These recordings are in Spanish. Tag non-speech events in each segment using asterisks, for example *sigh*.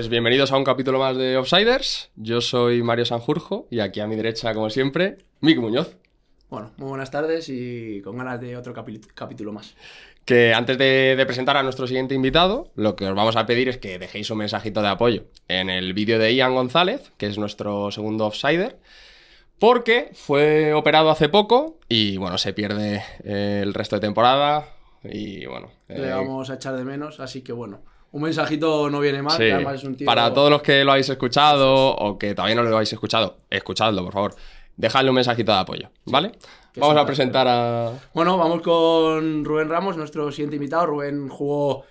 Pues bienvenidos a un capítulo más de Offsiders. Yo soy Mario Sanjurjo y aquí a mi derecha, como siempre, Miki Muñoz. Bueno, muy buenas tardes y con ganas de otro capítulo más. Que antes de, de presentar a nuestro siguiente invitado, lo que os vamos a pedir es que dejéis un mensajito de apoyo en el vídeo de Ian González, que es nuestro segundo Offsider, porque fue operado hace poco y bueno, se pierde eh, el resto de temporada y bueno. Le eh, vamos a echar de menos, así que bueno, un mensajito no viene mal, Sí, que además es un tío... Para todos los que lo habéis escuchado o que todavía no lo habéis escuchado, escuchadlo, por favor. Dejadle un mensajito de apoyo, ¿vale? Vamos a presentar a. Bueno, vamos con Rubén Ramos, nuestro siguiente invitado. Rubén jugó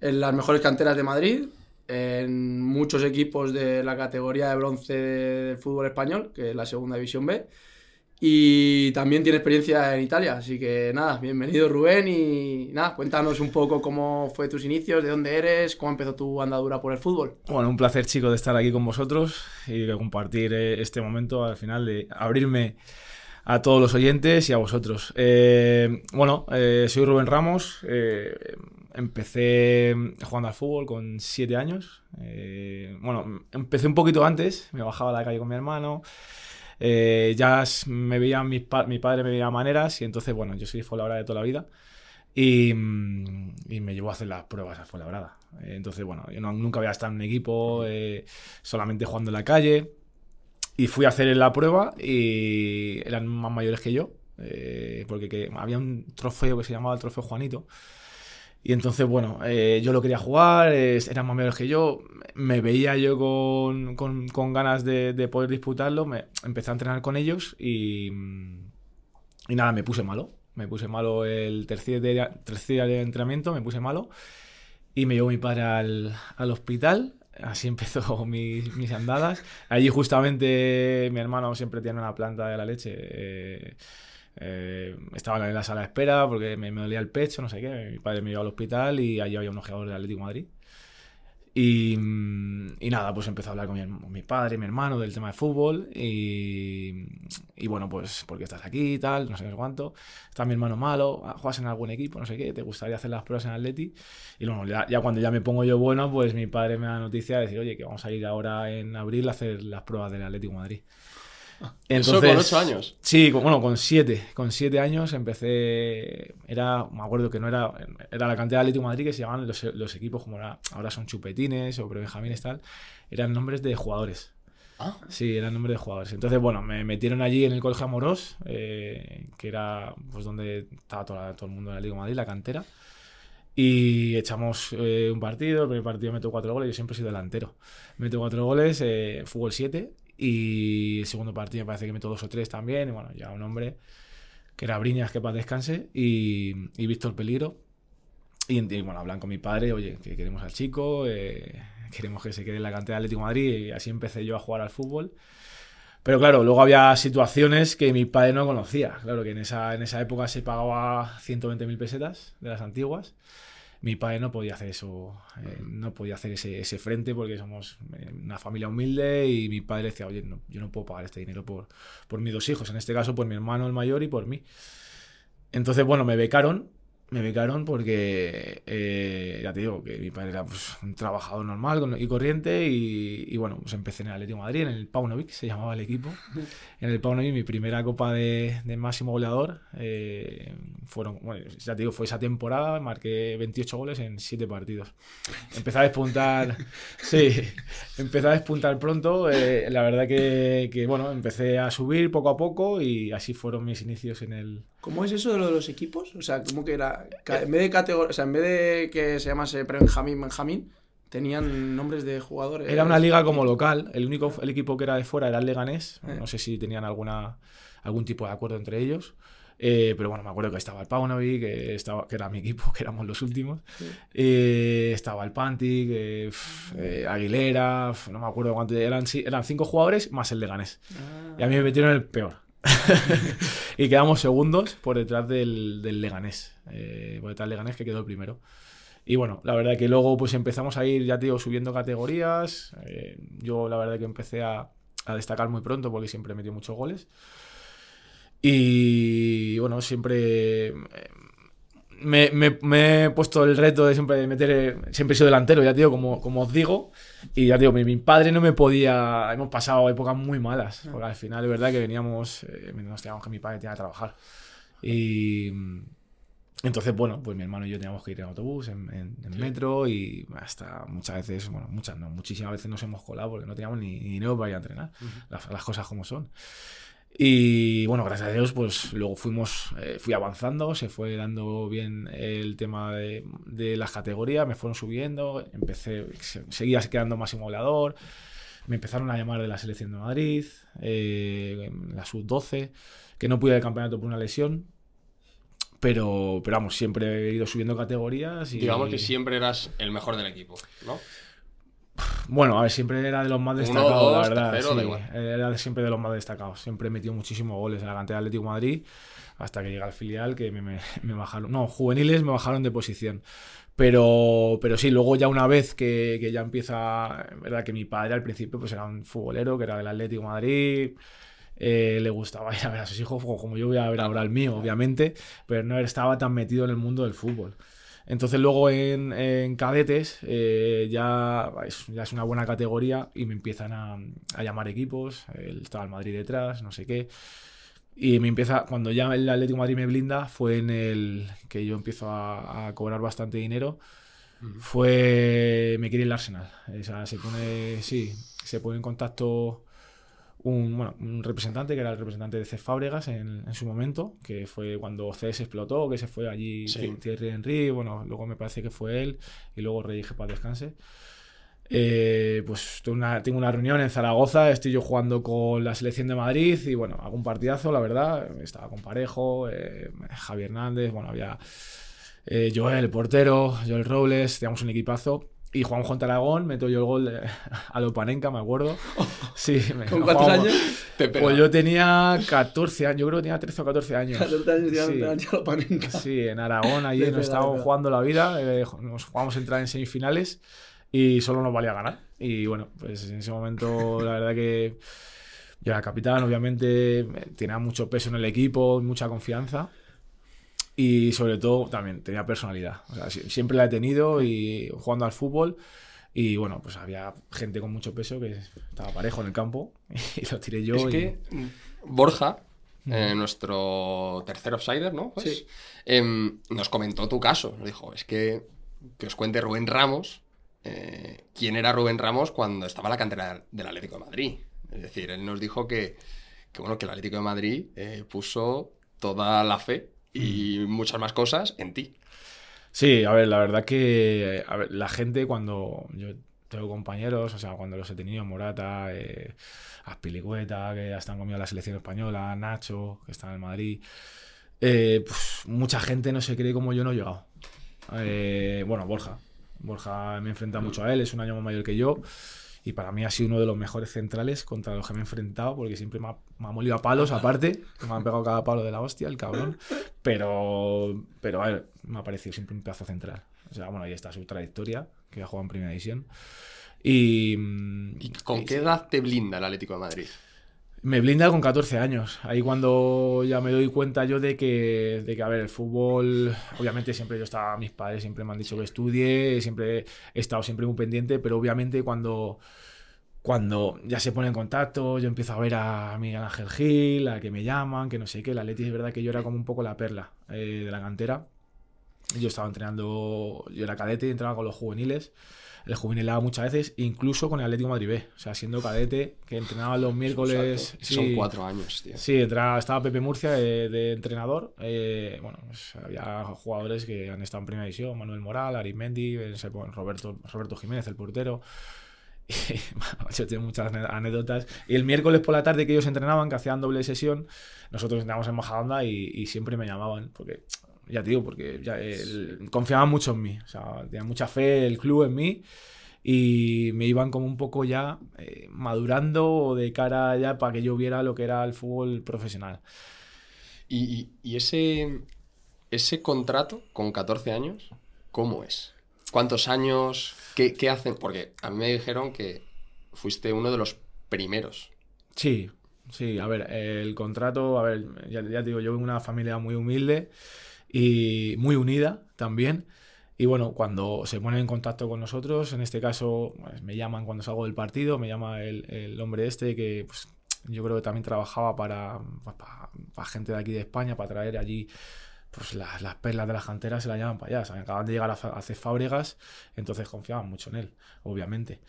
en las mejores canteras de Madrid, en muchos equipos de la categoría de bronce del fútbol español, que es la segunda división B. Y también tiene experiencia en Italia, así que nada, bienvenido Rubén y nada, cuéntanos un poco cómo fue tus inicios, de dónde eres, cómo empezó tu andadura por el fútbol. Bueno, un placer, chicos, de estar aquí con vosotros y de compartir eh, este momento al final, de abrirme a todos los oyentes y a vosotros. Eh, bueno, eh, soy Rubén Ramos. eh, empecé jugando al fútbol con siete años. Eh, bueno, empecé un poquito antes. Me bajaba a la calle con mi hermano. Eh, ya me veían mis pa- mi padre me veía maneras y entonces, bueno, yo soy Fuenlabrada de toda la vida. Y, mm, y me llevó a hacer las pruebas a Fuenlabrada. Eh, entonces, bueno, yo no- nunca había estado en un equipo, eh, solamente jugando en la calle. Y fui a hacer la prueba y eran más mayores que yo, eh, porque que- había un trofeo que se llamaba el Trofeo Juanito. Y entonces, bueno, eh, yo lo quería jugar, es- eran más mayores que yo, me veía yo con, con- con ganas de, de poder disputarlo, me empecé a entrenar con ellos y, y nada, me puse malo. Me puse malo el tercer día, tercer día de entrenamiento, me puse malo y me llevó mi padre al, al hospital. Así *laughs* empezó mis, mis andadas. Allí justamente mi hermano siempre tiene una planta de la leche. eh, eh, estaba en la sala de espera porque me, me dolía el pecho, no sé qué. Mi padre me llevó al hospital y allí había un ojeador del Atlético de Madrid. Y, mm, y nada, pues empezó a hablar con mi, herm- mi padre y mi hermano del tema de fútbol. Y, y bueno, pues, ¿por qué estás aquí y tal? No sé cuánto. Está mi hermano malo, ah, juegas en algún equipo, no sé qué, ¿te gustaría hacer las pruebas en Atleti? Y bueno, ya, ya cuando ya me pongo yo bueno, pues mi padre me da noticia de decir, oye, que vamos a ir ahora en abril a hacer las pruebas del Atlético de Madrid. *laughs* Eso con ocho años. Sí, con- bueno, con siete. Con siete años empecé. Era, me acuerdo que no era. Era la cantidad de Atlético de Madrid que se llamaban los, los equipos como era- ahora son chupetines o prebenjamines tal. Eran nombres de jugadores. Ah. Sí, eran nombres de jugadores. Entonces, bueno, me metieron allí en el Colegio Amorós, eh, que era pues donde estaba toda- todo el mundo del Atlético de Madrid, la cantera. Y echamos eh, un partido, el primer partido meto cuatro goles, yo siempre he sido delantero. Meto cuatro goles, eh, fútbol 7, y el segundo partido me parece que meto dos o tres también, y bueno, ya un hombre que era Briñas, que para descanse, y, y Víctor Peligro. Y, y, bueno, hablan con mi padre, oye, que queremos al chico, eh, queremos que se quede en la cantera de Atlético Madrid, y así empecé yo a jugar al fútbol. Pero claro, luego había situaciones que mi padre no conocía. Claro que en esa, en esa época se pagaba 120.000 pesetas de las antiguas. Mi padre no podía hacer eso, eh, no podía hacer ese, ese frente porque somos eh, una familia humilde y mi padre decía, oye, no, yo no puedo pagar este dinero por, por mis dos hijos, en este caso por mi hermano el mayor y por mí. Entonces, bueno, me becaron, me becaron porque, eh, ya te digo, que mi padre era pues, un trabajador normal y corriente y, y, bueno, pues empecé en el Atlético de Madrid, en el Paunovic, se llamaba el equipo. En el Paunovic, mi primera copa de, de máximo goleador, eh, fueron, bueno, ya te digo, fue esa temporada, marqué 28 goles en 7 partidos. Empecé a despuntar, *laughs* sí, empecé a despuntar pronto, eh, la verdad que, que, bueno, empecé a subir poco a poco y así fueron mis inicios en el, ¿Cómo es eso de lo de los equipos? O sea, ¿cómo que era? En vez de categor- o sea, en vez de que se llamase Benjamín Benjamín, tenían nombres de jugadores. Era una liga como local. El único el equipo que era de fuera era el Leganés. Eh. No sé si tenían alguna algún tipo de acuerdo entre ellos. Eh, pero bueno, me acuerdo que estaba el Paunovic, que, estaba, que era mi equipo, *laughs* que éramos los últimos. Eh, estaba el Panti, que, pf, eh, Aguilera, pf, no me acuerdo cuánto. Eran, eran cinco jugadores más el Leganés. Ah. Y a mí me metieron el peor. *laughs* y quedamos segundos por detrás del, del Leganés. eh, por detrás del Leganés que quedó el primero. Y bueno, la verdad que luego pues empezamos a ir, ya te digo, subiendo categorías. eh, yo la verdad que empecé a, a destacar muy pronto porque siempre metí muchos goles. Y bueno, siempre eh, me, me- me he puesto el reto de siempre de meter, eh, siempre he sido delantero, ya digo, como, como os digo. Y ya digo, mi, mi padre no me podía, hemos pasado épocas muy malas, porque al final es verdad que veníamos, eh, nos teníamos que mi padre tenía que trabajar. Y entonces, bueno, pues mi hermano y yo teníamos que ir en autobús, en, en- en metro y hasta muchas veces, bueno, muchas no, muchísimas veces nos hemos colado porque no teníamos ni, ni dinero para ir a entrenar, las, las cosas como son. Y bueno, gracias a Dios, pues luego fuimos, eh, fui avanzando, se fue dando bien el tema de, las categorías, me fueron subiendo, empecé, se- seguía quedando máximo goleador, me empezaron a llamar de la selección de Madrid, eh, la sub-12, que no pude ir al campeonato por una lesión, pero, pero vamos, siempre he ido subiendo categorías y... Digamos que siempre eras el mejor del equipo, ¿no? Bueno, a ver, siempre era de los más Uno, destacados, dos, la verdad. tercero, sí. igual. Era siempre de los más destacados. Siempre he metido muchísimos goles en la cantera Atlético de Madrid hasta que llegué al filial que me, me- me bajaron. No, juveniles me bajaron de posición. Pero, pero sí, luego ya una vez que, que ya empieza, verdad que mi padre al principio pues era un futbolero que era del Atlético de Madrid, eh, le gustaba *laughs* ir a ver a sus hijos como como yo voy a ver ahora al mío, obviamente, pero no estaba tan metido en el mundo del fútbol. Entonces luego en, en cadetes eh, ya, es, ya es una buena categoría y me empiezan a, a llamar equipos, él estaba el Madrid detrás, no sé qué. Y me empieza, cuando ya el Atlético de Madrid me blinda, fue en el que yo empiezo a, a cobrar bastante dinero. Fue, me quiere el Arsenal. O sea, se pone, sí, se pone en contacto un, bueno, un representante que era el representante de C. Fábregas en, en su momento, que fue cuando CS explotó, que se fue allí Sí. Thierry Henry, bueno, luego me parece que fue él y luego Rey para descanse. Eh, pues tengo una, tengo una reunión en Zaragoza, estoy yo jugando con la selección de Madrid y bueno, hago un partidazo, la verdad. Estaba con Parejo, eh, Javi Hernández, bueno, había eh, Joel, el portero, Joel Robles, teníamos un equipazo. Y jugamos contra Aragón, meto yo el gol de- *laughs* a lo Panenka, me acuerdo. *laughs* Sí, me, ¿Con cuántos años? Te. Pues yo tenía 14 años, yo creo que tenía 13 o 14 años. 14 años Sí. echado panenca. Sí, en Aragón, Le *laughs* nos estábamos jugando la vida, eh, nos jugamos a entrar en semifinales y solo nos valía ganar. Y bueno, pues en ese momento la verdad que yo era capitán, obviamente eh, tenía mucho peso en el equipo, mucha confianza y sobre todo también tenía personalidad. O sea, sie- siempre la he tenido y jugando al fútbol. Y bueno, pues había gente con mucho peso que estaba parejo en el campo *laughs* y lo tiré yo. Es y- que Borja, eh, nuestro tercer offsider, ¿no? Pues, Sí. em, nos comentó tu caso. Nos dijo, es que que os cuente Rubén Ramos eh, quién era Rubén Ramos cuando estaba en la cantera del Atlético de Madrid. Es decir, él nos dijo que, que, bueno, que el Atlético de Madrid eh, puso toda la fe y muchas más cosas en ti. Sí, a ver, la verdad que la gente cuando yo tengo compañeros, o sea, cuando los he tenido, Morata, eh, Aspilicueta, que ya están conmigo en la selección española, Nacho, que está en el Madrid, eh, pues, mucha gente no se cree como yo no he llegado. Eh, bueno, Borja. Borja me he enfrentado mucho a él, es un año más mayor que yo. Y para mí ha sido uno de los mejores centrales contra los que me he enfrentado, porque siempre me ha, me ha molido a palos, aparte, que me han pegado cada palo de la hostia, el cabrón. Pero, pero a ver, me ha parecido siempre un pedazo central. O sea, bueno, ahí está su trayectoria, que ha jugado en primera división. Y, mm, ¿Y con y- qué edad te blinda el Atlético de Madrid? Me blinda con 14 años. Ahí cuando ya me doy cuenta yo de que, de que, a ver, el fútbol, obviamente siempre yo estaba, mis padres siempre me han dicho que estudie, siempre he estado siempre muy pendiente, pero obviamente cuando, cuando ya se pone en contacto, yo empiezo a ver a Miguel Ángel Gil, a que me llaman, que no sé qué, el Atleti es verdad que yo era como un poco la perla eh, de la cantera. Yo estaba entrenando, yo era cadete, entraba con los juveniles. El juvenil A muchas veces, incluso con el Atlético Madrid B. O sea, siendo cadete, que entrenaba los miércoles. Sí, Son cuatro años, tío. Sí, estaba Pepe Murcia de, entrenador. Eh, bueno, pues había jugadores que han estado en primera división: Manuel Moral, Arimendi, Roberto, Roberto Jiménez, el portero. *laughs* Yo tengo muchas anécdotas. Y el miércoles por la tarde que ellos entrenaban, que hacían doble sesión, nosotros entrábamos en Majadahonda y, y siempre me llamaban, porque ya te digo, porque ya, confiaban mucho en mí. O sea, tenía mucha fe el club en mí y me iban como un poco ya eh, madurando de cara ya para que yo viera lo que era el fútbol profesional. ¿Y, ese, ese contrato con 14 años, cómo es? ¿Cuántos años? ¿Qué, ¿Qué, hacen? Porque a mí me dijeron que fuiste uno de los primeros. Sí, sí, a ver, el contrato, a ver, ya, ya te digo, yo vengo de una familia muy humilde y muy unida también. Y bueno, cuando se ponen en contacto con nosotros, en este caso pues, me llaman cuando salgo del partido, me llama el, el hombre este que pues, yo creo que también trabajaba para, pues, para, gente de aquí de España, para traer allí pues las, las perlas de las canteras, se la llaman para allá. acaban de llegar a, hacer fábricas, entonces confiaban mucho en él, obviamente.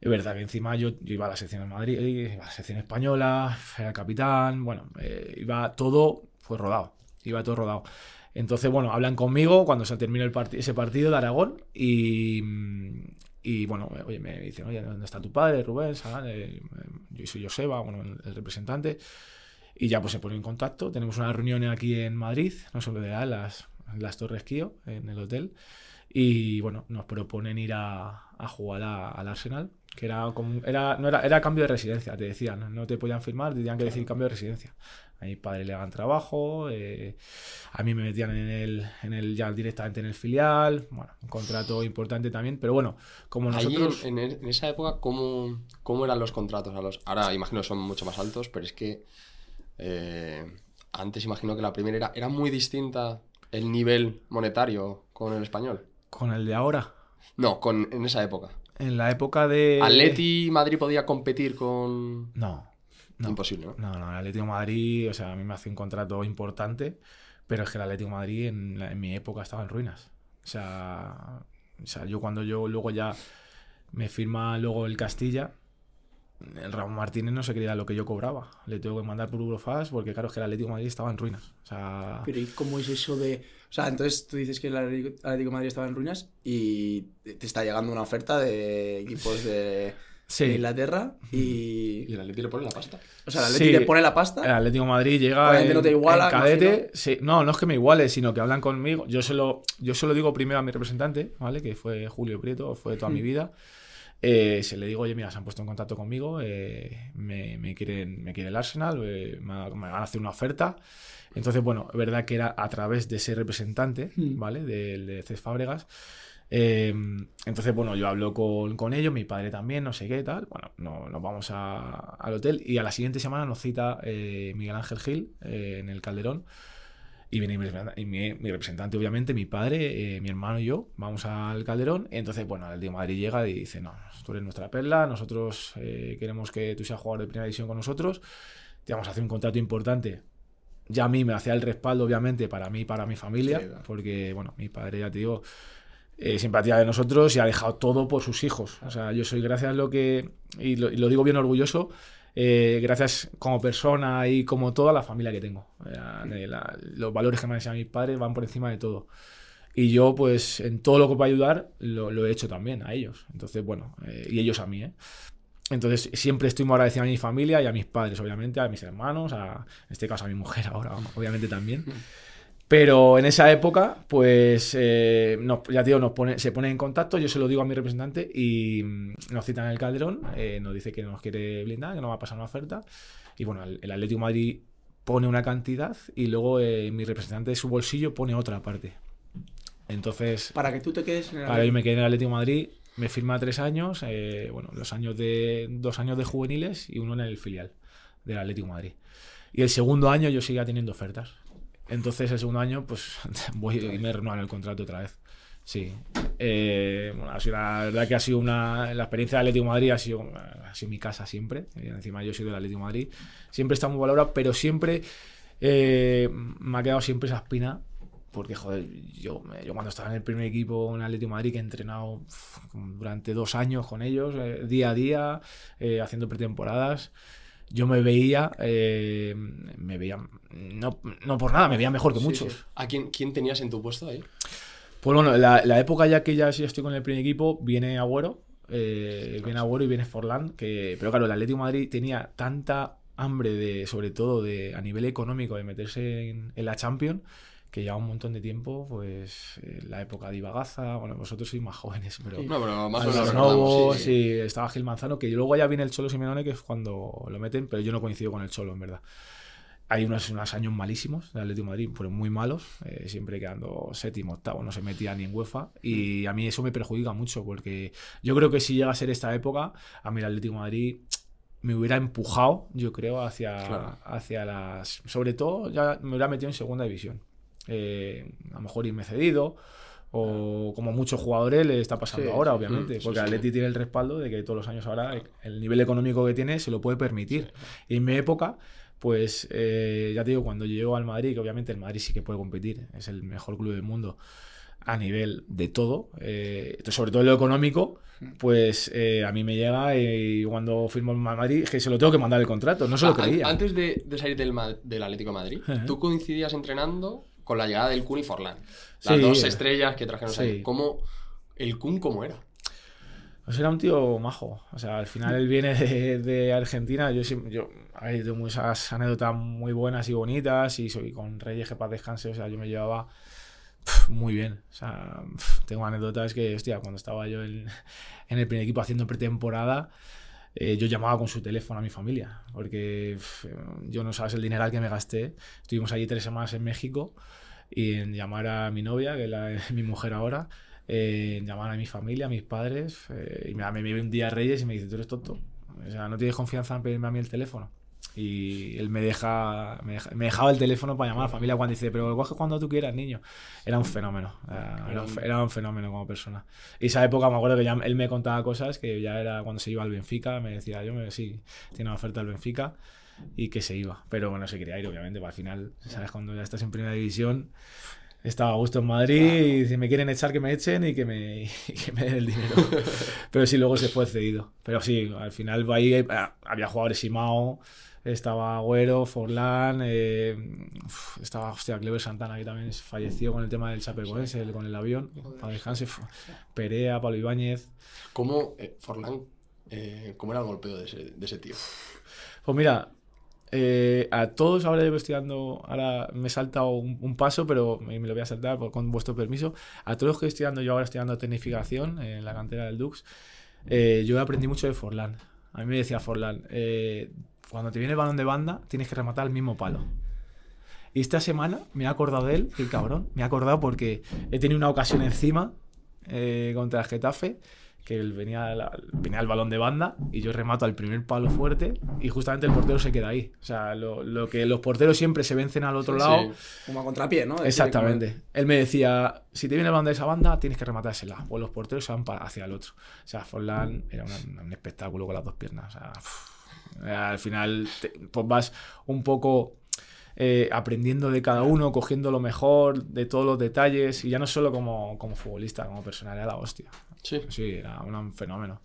Es verdad que encima yo, iba a la sección de Madrid, iba a la sección española, era el capitán, bueno, eh, iba todo, fue rodado, iba todo rodado. Entonces, bueno, hablan conmigo cuando se termina el ese partido de Aragón y, bueno, oye, me dicen, oye, ¿dónde está tu padre, Rubén? Eh, yo soy Joseba, bueno, el, representante. Y ya pues se pone en contacto. Tenemos una reunión aquí en Madrid, no solo de las, las Torres Kio, en el hotel. Y bueno, nos proponen ir a, a jugar al Arsenal, que era como, era, no era, era cambio de residencia, te decían, no te podían firmar, te tenían que decir cambio de residencia a mi padre le hagan trabajo, eh, a mí me metían en el, en el, ya directamente en el filial, bueno, un contrato importante también, pero bueno, como nosotros... en, esa época, ¿cómo, ¿cómo, eran los contratos? A los, ahora imagino que son mucho más altos, pero es que eh, antes imagino que la primera era, era muy distinta el nivel monetario con el español. ¿Con el de ahora? No, con, en esa época. En la época de... ¿Atleti Madrid podía competir con...? No. Imposible, ¿no? No, no, el Atlético Madrid, o sea, a mí me hace un contrato importante, pero es que el Atlético Madrid en, mi época estaba en ruinas. O sea, o sea, yo cuando yo luego ya me firma luego el Castilla, el Ramón Martínez no se creía lo que yo cobraba. Le tengo que mandar por Eurofast porque, claro, es que el Atlético de Madrid estaba en ruinas. O sea... Pero ¿y cómo es eso de...? O sea, entonces tú dices que el Atlético de Madrid estaba en ruinas y te está llegando una oferta de equipos de sí. Inglaterra y... Y el Atlético le pone la pasta. O sea, el Atlético le pone la pasta. El Atlético de Madrid llega en, no te iguala, cadete. No, no es que me iguale, sino que hablan conmigo. Yo se, lo, yo se lo digo primero a mi representante, ¿vale? Que fue Julio Prieto, fue toda mi vida. Eh, se le digo, oye, mira, se han puesto en contacto conmigo, eh, me, me, quieren, me quiere el Arsenal, eh, me, van a hacer una oferta. Entonces, bueno, es verdad que era a través de ese representante, ¿vale? De, de Cés Fábregas. Em, entonces, bueno, yo hablo con, con, ellos, mi padre también, no sé qué tal. Bueno, no, nos vamos al hotel y a la siguiente semana nos cita Miguel Ángel Gil en el Calderón. Y viene mi, mi, representante, obviamente, mi padre, eh, mi hermano y yo, vamos al Calderón. Y entonces, bueno, el de Madrid llega y dice, no, tú eres nuestra perla, nosotros queremos que tú seas jugador de primera división con nosotros, te vamos a hacer un contrato importante. Ya a mí me hacía el respaldo, obviamente, para mí y para mi familia, porque, bueno, mi padre, ya te digo, eh, simpatía de nosotros y ha dejado todo por sus hijos. O sea, yo soy gracias a lo que, y lo, digo bien orgulloso, eh, gracias como persona y como toda la familia que tengo. Eh, los valores que me han enseñado mis padres van por encima de todo. Y yo, pues, en todo lo que pueda ayudar, lo, he hecho también a ellos. Entonces, bueno, y ellos a mí, ¿eh? Entonces, siempre estoy muy agradecido a mi familia y a mis padres, obviamente, a mis hermanos, a, en este caso a mi mujer ahora, obviamente también. Pero en esa época, pues, eh, ya digo, nos pone, se pone en contacto, yo se lo digo a mi representante y mm, nos citan en el Calderón, eh, nos dice que nos quiere blindar, que nos va a pasar una oferta. Y bueno, el, Atlético Madrid pone una cantidad y luego eh, mi representante de su bolsillo pone otra parte. Entonces... Para que tú te quedes en el Para que yo me quede en el Atlético Madrid, me firma tres años, bueno, los años de, dos años de juveniles y uno en el filial del Atlético Madrid. Y el segundo año yo seguía teniendo ofertas. Entonces el segundo año, pues *laughs* voy y me renuevan el contrato otra vez. Sí. Eh, bueno, la verdad que ha sido una. La experiencia del Atlético de Madrid ha sido, ha sido mi casa siempre. encima yo soy del Atlético de Madrid. Siempre está muy valorado, pero siempre eh, me ha quedado siempre esa espina porque, joder, yo, yo cuando estaba en el primer equipo en Atlético de Madrid, que he entrenado durante dos años con ellos, eh, día a día, eh, haciendo pretemporadas, yo me veía, eh, me veía, no, no por nada, me veía mejor que Sí, muchos. sí. ¿A quién, quién tenías en tu puesto ahí? Pues bueno, la, la época ya que ya sí estoy con el primer equipo, viene Agüero, eh, viene Agüero y viene Forlán, que, pero claro, el Atlético de Madrid tenía tanta hambre de, sobre todo de, a nivel económico, de meterse en, en la Champions, que lleva un montón de tiempo, pues eh, la época de Ibagaza, bueno, vosotros sois más jóvenes, *laughs* pero... No, pero más o menos. Recordamos, sí, estaba Gil Manzano, que luego ya viene el Cholo Simeone, que es cuando lo meten, pero yo no coincido con el Cholo, en verdad. Hay unos, unos años malísimos del Atlético de Madrid, fueron muy malos, eh, siempre quedando séptimo, octavo, no se metía ni en UEFA. Y a mí eso me perjudica mucho, porque yo creo que si llega a ser esta época, a mí el Atlético de Madrid me hubiera empujado, yo creo, hacia, Claro. hacia las. Sobre todo, ya me hubiera metido en segunda división. Eh, a lo mejor irme cedido, o como muchos jugadores le está pasando Sí, ahora, obviamente, Mm, sí, porque sí. Atleti tiene el respaldo de que todos los años ahora el nivel económico que tiene se lo puede permitir. Y en mi época, pues eh, ya te digo, cuando llego al Madrid, que obviamente el Madrid sí que puede competir, es el mejor club del mundo a nivel de todo, eh, sobre todo en lo económico, pues eh, a mí me llega y cuando firmo en Madrid, que se lo tengo que mandar el contrato, no se lo Ah, creía. Antes de, de salir del, del Atlético de Madrid, tú coincidías entrenando con la llegada del Kun y Forlán. Las Sí. dos estrellas que trajeron Sí. ahí. ¿Cómo, ¿El Kun cómo era? Pues era un tío majo. O sea, al final él viene de, de Argentina. Yo, yo a ver, tengo muchas anécdotas muy buenas y bonitas. Y soy con Reyes que para descanse. O sea, yo me llevaba muy bien. O sea, tengo anécdotas que, hostia, cuando estaba yo en, en el primer equipo haciendo pretemporada, eh, yo llamaba con su teléfono a mi familia. Porque yo no sabes el dinero que me gasté. Estuvimos allí tres semanas en México. Y en llamar a mi novia, que es *laughs* mi mujer ahora, eh, en llamar a mi familia, a mis padres, eh, y me, me ve un día Reyes y me dice, tú eres tonto. O sea, no tienes confianza en pedirme a mí el teléfono. Y él me deja, me, deja- me dejaba el teléfono para llamar a la familia cuando dice, pero lo coges cuando tú quieras, niño. Era un fenómeno, era, era un, era un fenómeno como persona. Y esa época me acuerdo que ya él me contaba cosas que ya era cuando se iba al Benfica, me decía, yo me, sí, tiene una oferta al Benfica y que se iba. Pero bueno, se quería ir, obviamente, para al final, ¿sabes? Cuando ya estás en primera división, estaba a gusto en Madrid y si me quieren echar, que me echen y que me, *laughs* y que me den el dinero. *laughs* Pero sí, luego se fue cedido. Pero sí, al final ahí eh, había jugadores Simao, estaba Agüero, Forlán, eh, uf, estaba, hostia, Clever Santana, que también falleció con el tema del Chapecoense, el- con el avión, para descanse, Perea, Pablo Ibáñez. ¿Cómo, eh, Forlán, eh, cómo era el golpeo de ese, de ese tío? Pues mira, eh, a todos ahora yo estoy dando, ahora me he saltado un, un paso, pero me, me lo voy a saltar por- con vuestro permiso. A todos los que estoy dando, yo ahora estoy dando tecnificación en la cantera del Dux, eh, yo aprendí mucho de Forlán. A mí me decía Forlán, eh, cuando te viene el balón de banda, tienes que rematar al mismo palo. Y esta semana me he acordado de él, el cabrón, me he acordado porque he tenido una ocasión encima eh, contra el Getafe, que él venía, la- venía el balón de banda y yo remato al primer palo fuerte y justamente el portero se queda ahí. O sea, lo, lo que los porteros siempre se vencen al otro lado. Sí. Como a contrapié, ¿no? Decir, Exactamente. Él me decía, si te viene el balón de esa banda, tienes que rematársela. Pues los porteros se van hacia el otro. O sea, Forlán era una- un espectáculo con las dos piernas. O sea. Eh, al final te- pues vas un poco eh, aprendiendo de cada uno, cogiendo lo mejor de todos los detalles y ya no solo como, como futbolista, como persona, era la hostia. Sí. Sí, era un- fenómeno.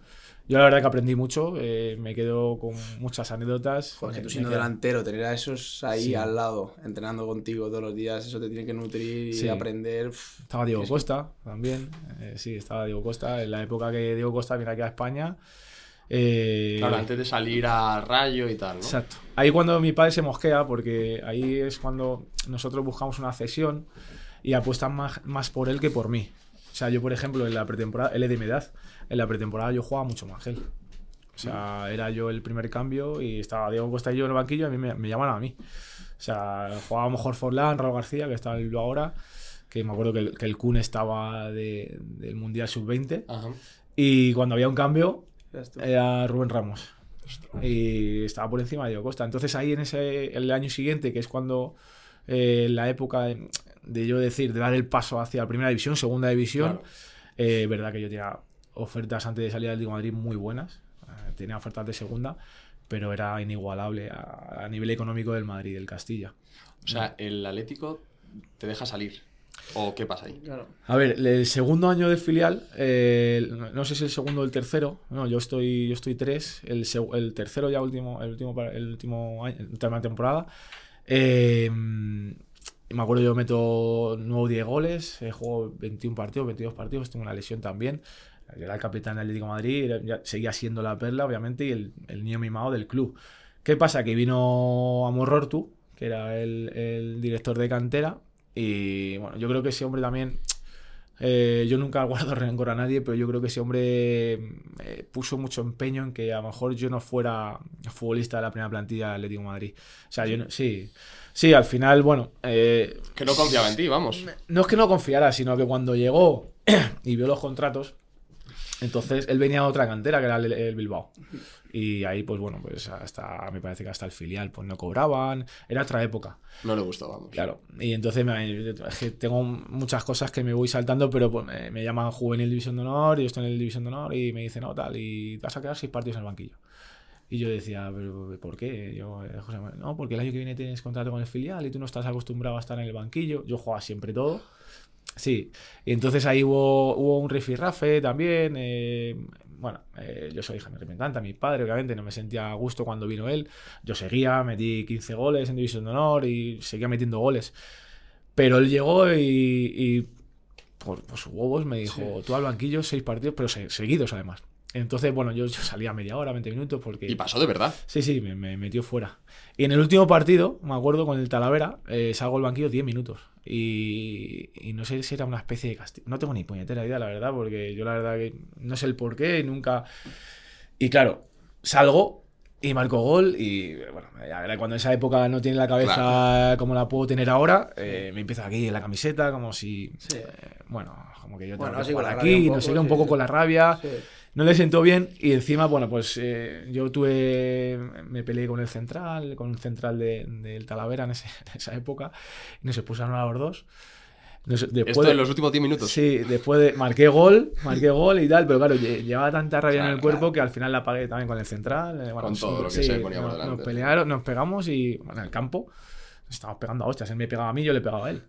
Yo la verdad que aprendí mucho, eh, me quedo con muchas anécdotas. Joder, que tú siendo delantero, tener a esos ahí Sí. al lado, entrenando contigo todos los días, eso te tiene que nutrir y Sí. aprender. uf. Estaba Diego Costa también. eh, sí, estaba Diego Costa. En la época que Diego Costa viene aquí a España. Eh, Claro, antes de salir a Rayo y tal, ¿no? Exacto. Ahí cuando mi padre se mosquea, porque ahí es cuando nosotros buscamos una cesión y apuestan más, más por él que por mí. O sea, yo, por ejemplo, en la pretemporada, él es de mi edad, en la pretemporada yo jugaba mucho más que él. O sea, era yo el primer cambio y estaba Diego Costa y yo en el banquillo y a mí me, me llamaban a mí. O sea, jugaba mejor Forlán, Raúl García, que está en el ahora, que me acuerdo que, el- que el Kun estaba de- del Mundial Sub-20. Ajá. Y cuando había un cambio, Eras tú. era Rubén Ramos. Y estaba por encima de Diego Costa. Entonces ahí en ese el año siguiente, que es cuando eh, la época de, de yo decir, de dar el paso hacia la primera división, segunda división, Claro. eh, verdad que yo tenía ofertas antes de salir del Atlético de Madrid muy buenas. Eh, tenía ofertas de segunda, pero era inigualable a, a nivel económico del Madrid, del Castilla. O sea, el Atlético te deja salir. ¿O qué pasa ahí? Claro. A ver, el segundo año del filial, eh, no- sé si el segundo o el tercero, no, yo estoy, yo estoy tres, el, el tercero ya último, el último, el último año, la última temporada. eh, me acuerdo yo meto nuevo 10 goles, he jugado 21 partidos, 22 partidos, tengo una lesión también. Yo Era el capitán del Atlético de Madrid, era- ya seguía siendo la perla, obviamente, y el, el niño mimado del club. ¿Qué pasa? Que vino Amorortu, que era el, el director de cantera, y bueno, yo creo que ese hombre también eh, yo nunca *laughs* guardo rencor a nadie, pero yo creo que ese hombre eh, puso mucho empeño en que a lo mejor yo no fuera futbolista de la primera plantilla del Atlético de Madrid. O sea, yo no- sí, sí, al final, bueno, eh, Que no confiaba en ti, vamos. no es que no confiara, sino que cuando llegó *clears throat* y vio los contratos, entonces él venía de otra cantera, que era el, el Bilbao. Y ahí, pues bueno, pues hasta, me parece que hasta el filial, pues no cobraban, era otra época. No le gustó, vamos. Claro, y entonces me- tengo muchas cosas que me voy saltando, pero pues, me, me llaman juvenil división de honor, y yo estoy en el división de honor, y me dicen, no, tal, y vas a quedar seis partidos en el banquillo. Y yo decía, pero ¿por qué? Yo, eh, José no, porque el año que viene tienes contrato con el filial y tú no estás acostumbrado a estar en el banquillo. Yo jugaba siempre todo. Sí, y entonces ahí hubo, hubo un rifirrafe también. eh, bueno, eh, yo soy hija de mi representante, mi padre, obviamente, no me sentía a gusto cuando vino él. Yo seguía, metí 15 goles en División de Honor y seguía metiendo goles. Pero él llegó y, y por, por sus huevos me dijo, tú al banquillo, seis partidos, pero se- seguidos además. Entonces, bueno, yo, *laughs* yo salía media hora, 20 minutos, porque... Y pasó de verdad. Sí, sí, me, me metió fuera. Y en el último partido, me acuerdo, con el Talavera, eh, salgo al banquillo 10 minutos. Y, y no sé si era una especie de castigo. No tengo ni puñetera idea, la verdad, porque yo la verdad que no sé el por qué nunca... Y claro, salgo y marco gol y bueno, ya cuando en esa época no tiene la cabeza como la puedo tener ahora, eh, me empieza aquí en la camiseta como si... Sí. eh, bueno, como que yo tengo Bueno, que jugar aquí, no sé qué, un poco sí. con la rabia Sí. No le sentó bien y encima, bueno, pues eh, yo tuve, me peleé con el central, con un central de- del Talavera en, ese- *laughs* en esa época y nos expulsaron a los dos. Nos- después Esto de- en los últimos 10 minutos. Sí, después de, marqué gol, marqué gol y tal, pero claro, lle- llevaba tanta rabia en el cuerpo claro. que al final la pagué también con el central. eh, bueno, Con todo sí, lo que sí, se ponía nos-. Nos pelearon, nos pegamos y bueno, en el campo nos estábamos pegando a hostias. Él me pegaba a mí, yo le pegaba a él.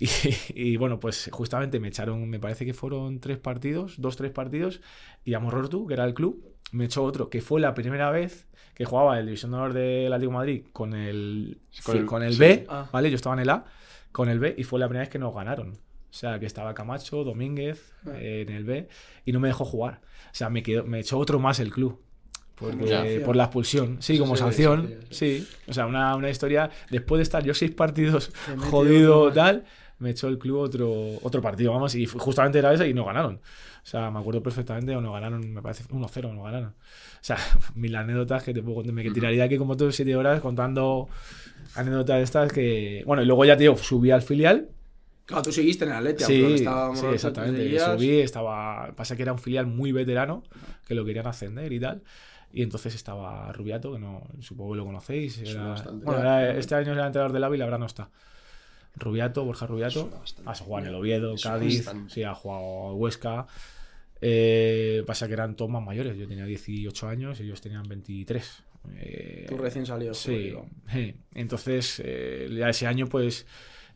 *laughs* Y, y, bueno, pues justamente me echaron, me parece que fueron tres partidos, dos, tres partidos, y Amorortu, que era el club, me echó otro, que fue la primera vez que jugaba el División de Honor del Atlético de Madrid con el, Con el- con el sí. B, Ah. ¿vale? Yo estaba en el A, con el B, y fue la primera vez que nos ganaron. O sea, que estaba Camacho, Domínguez Ah. eh, en el B, y no me dejó jugar. O sea, me, quedó, me echó otro más el club. Porque, por la expulsión, sí, como Sí, sanción, sí, sí, O sea, una, una historia. Después de estar yo seis partidos jodido, tal, me echó el club otro, otro partido, vamos, y justamente era ese y nos ganaron. O sea, me acuerdo perfectamente, o nos ganaron, me parece, 1-0, nos ganaron. O sea, *laughs* mil anécdotas que te puedo contar, me que tiraría aquí como todo siete horas contando anécdotas de estas que. Bueno, y luego ya, tío, subí al filial. Claro, tú seguiste en el Atleti, Sí, aunque estábamos sí, exactamente. Subí, estaba. Pasa que era un filial muy veterano, que lo querían ascender y tal. Y entonces estaba Rubiato, que no supongo que lo conocéis. Era- bastante. bueno, era- este año era entrenador del Ávila, ahora no está. Rubiato, Borja Rubiato. Ha jugado en el Oviedo, Cádiz, bastante. sí, ha jugado en Huesca. Eh, pasa que eran todos más mayores. Yo tenía 18 años y ellos tenían 23. Eh, Tú recién salido. Sí. joder, eh, Entonces, eh, ya ese año, pues,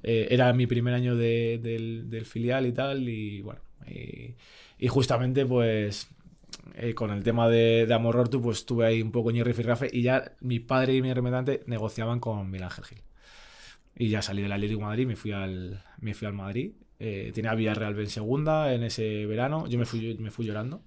era mi primer año de- del, del filial y tal. Y bueno, y, y justamente, pues, con el tema de, de Amor Hortu, pues tuve ahí un poco ñerri firrafe y ya mi padre y mi representante negociaban con Miguel Ángel Gil. Y ya salí del Atlético de Madrid, me fui al, me fui al Madrid. Eh, tenía Villarreal en segunda en ese verano. Yo me fui, me fui llorando.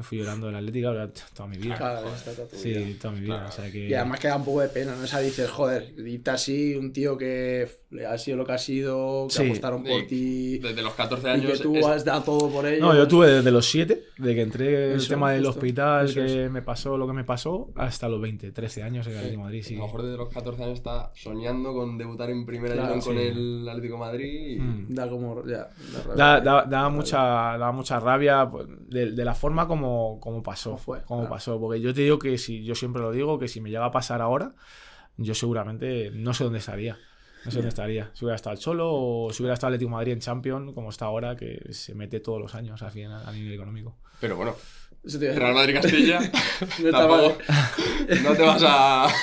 Me fui llorando del Atlético ahora toda mi vida. Claro, está toda tu vida. Sí, toda mi vida. Claro. O sea que... Y además queda un poco de pena, ¿no? Esa dices, joder, dite así, un tío que le ha sido lo que ha sido, que Sí. apostaron por ti, Desde los 14 y años. que tú es- has dado todo por ellos. No, yo tuve desde los 7, de que entré el Eso, tema del justo. hospital, Eso que me pasó lo que me pasó, hasta los 20, 13 años en el. Atlético Madrid. A Sí. lo mejor desde los 14 años está soñando con debutar en primera Claro, división con el Atlético Madrid. y- Mm. Da como. Ya, da rabia. Da, da- daba mucha, daba mucha rabia pues, de, de la forma como, como pasó. Fue, como claro. pasó. Porque yo te digo que si yo siempre lo digo, que si me llega a pasar ahora, yo seguramente no sé dónde estaría. No sé dónde estaría. Si hubiera estado el Cholo o si hubiera estado el Atlético Madrid en Champions, como está ahora, que se mete todos los años a nivel económico. Pero bueno, Real Madrid-Castilla. No *laughs* está tampoco- no te vas a. *laughs*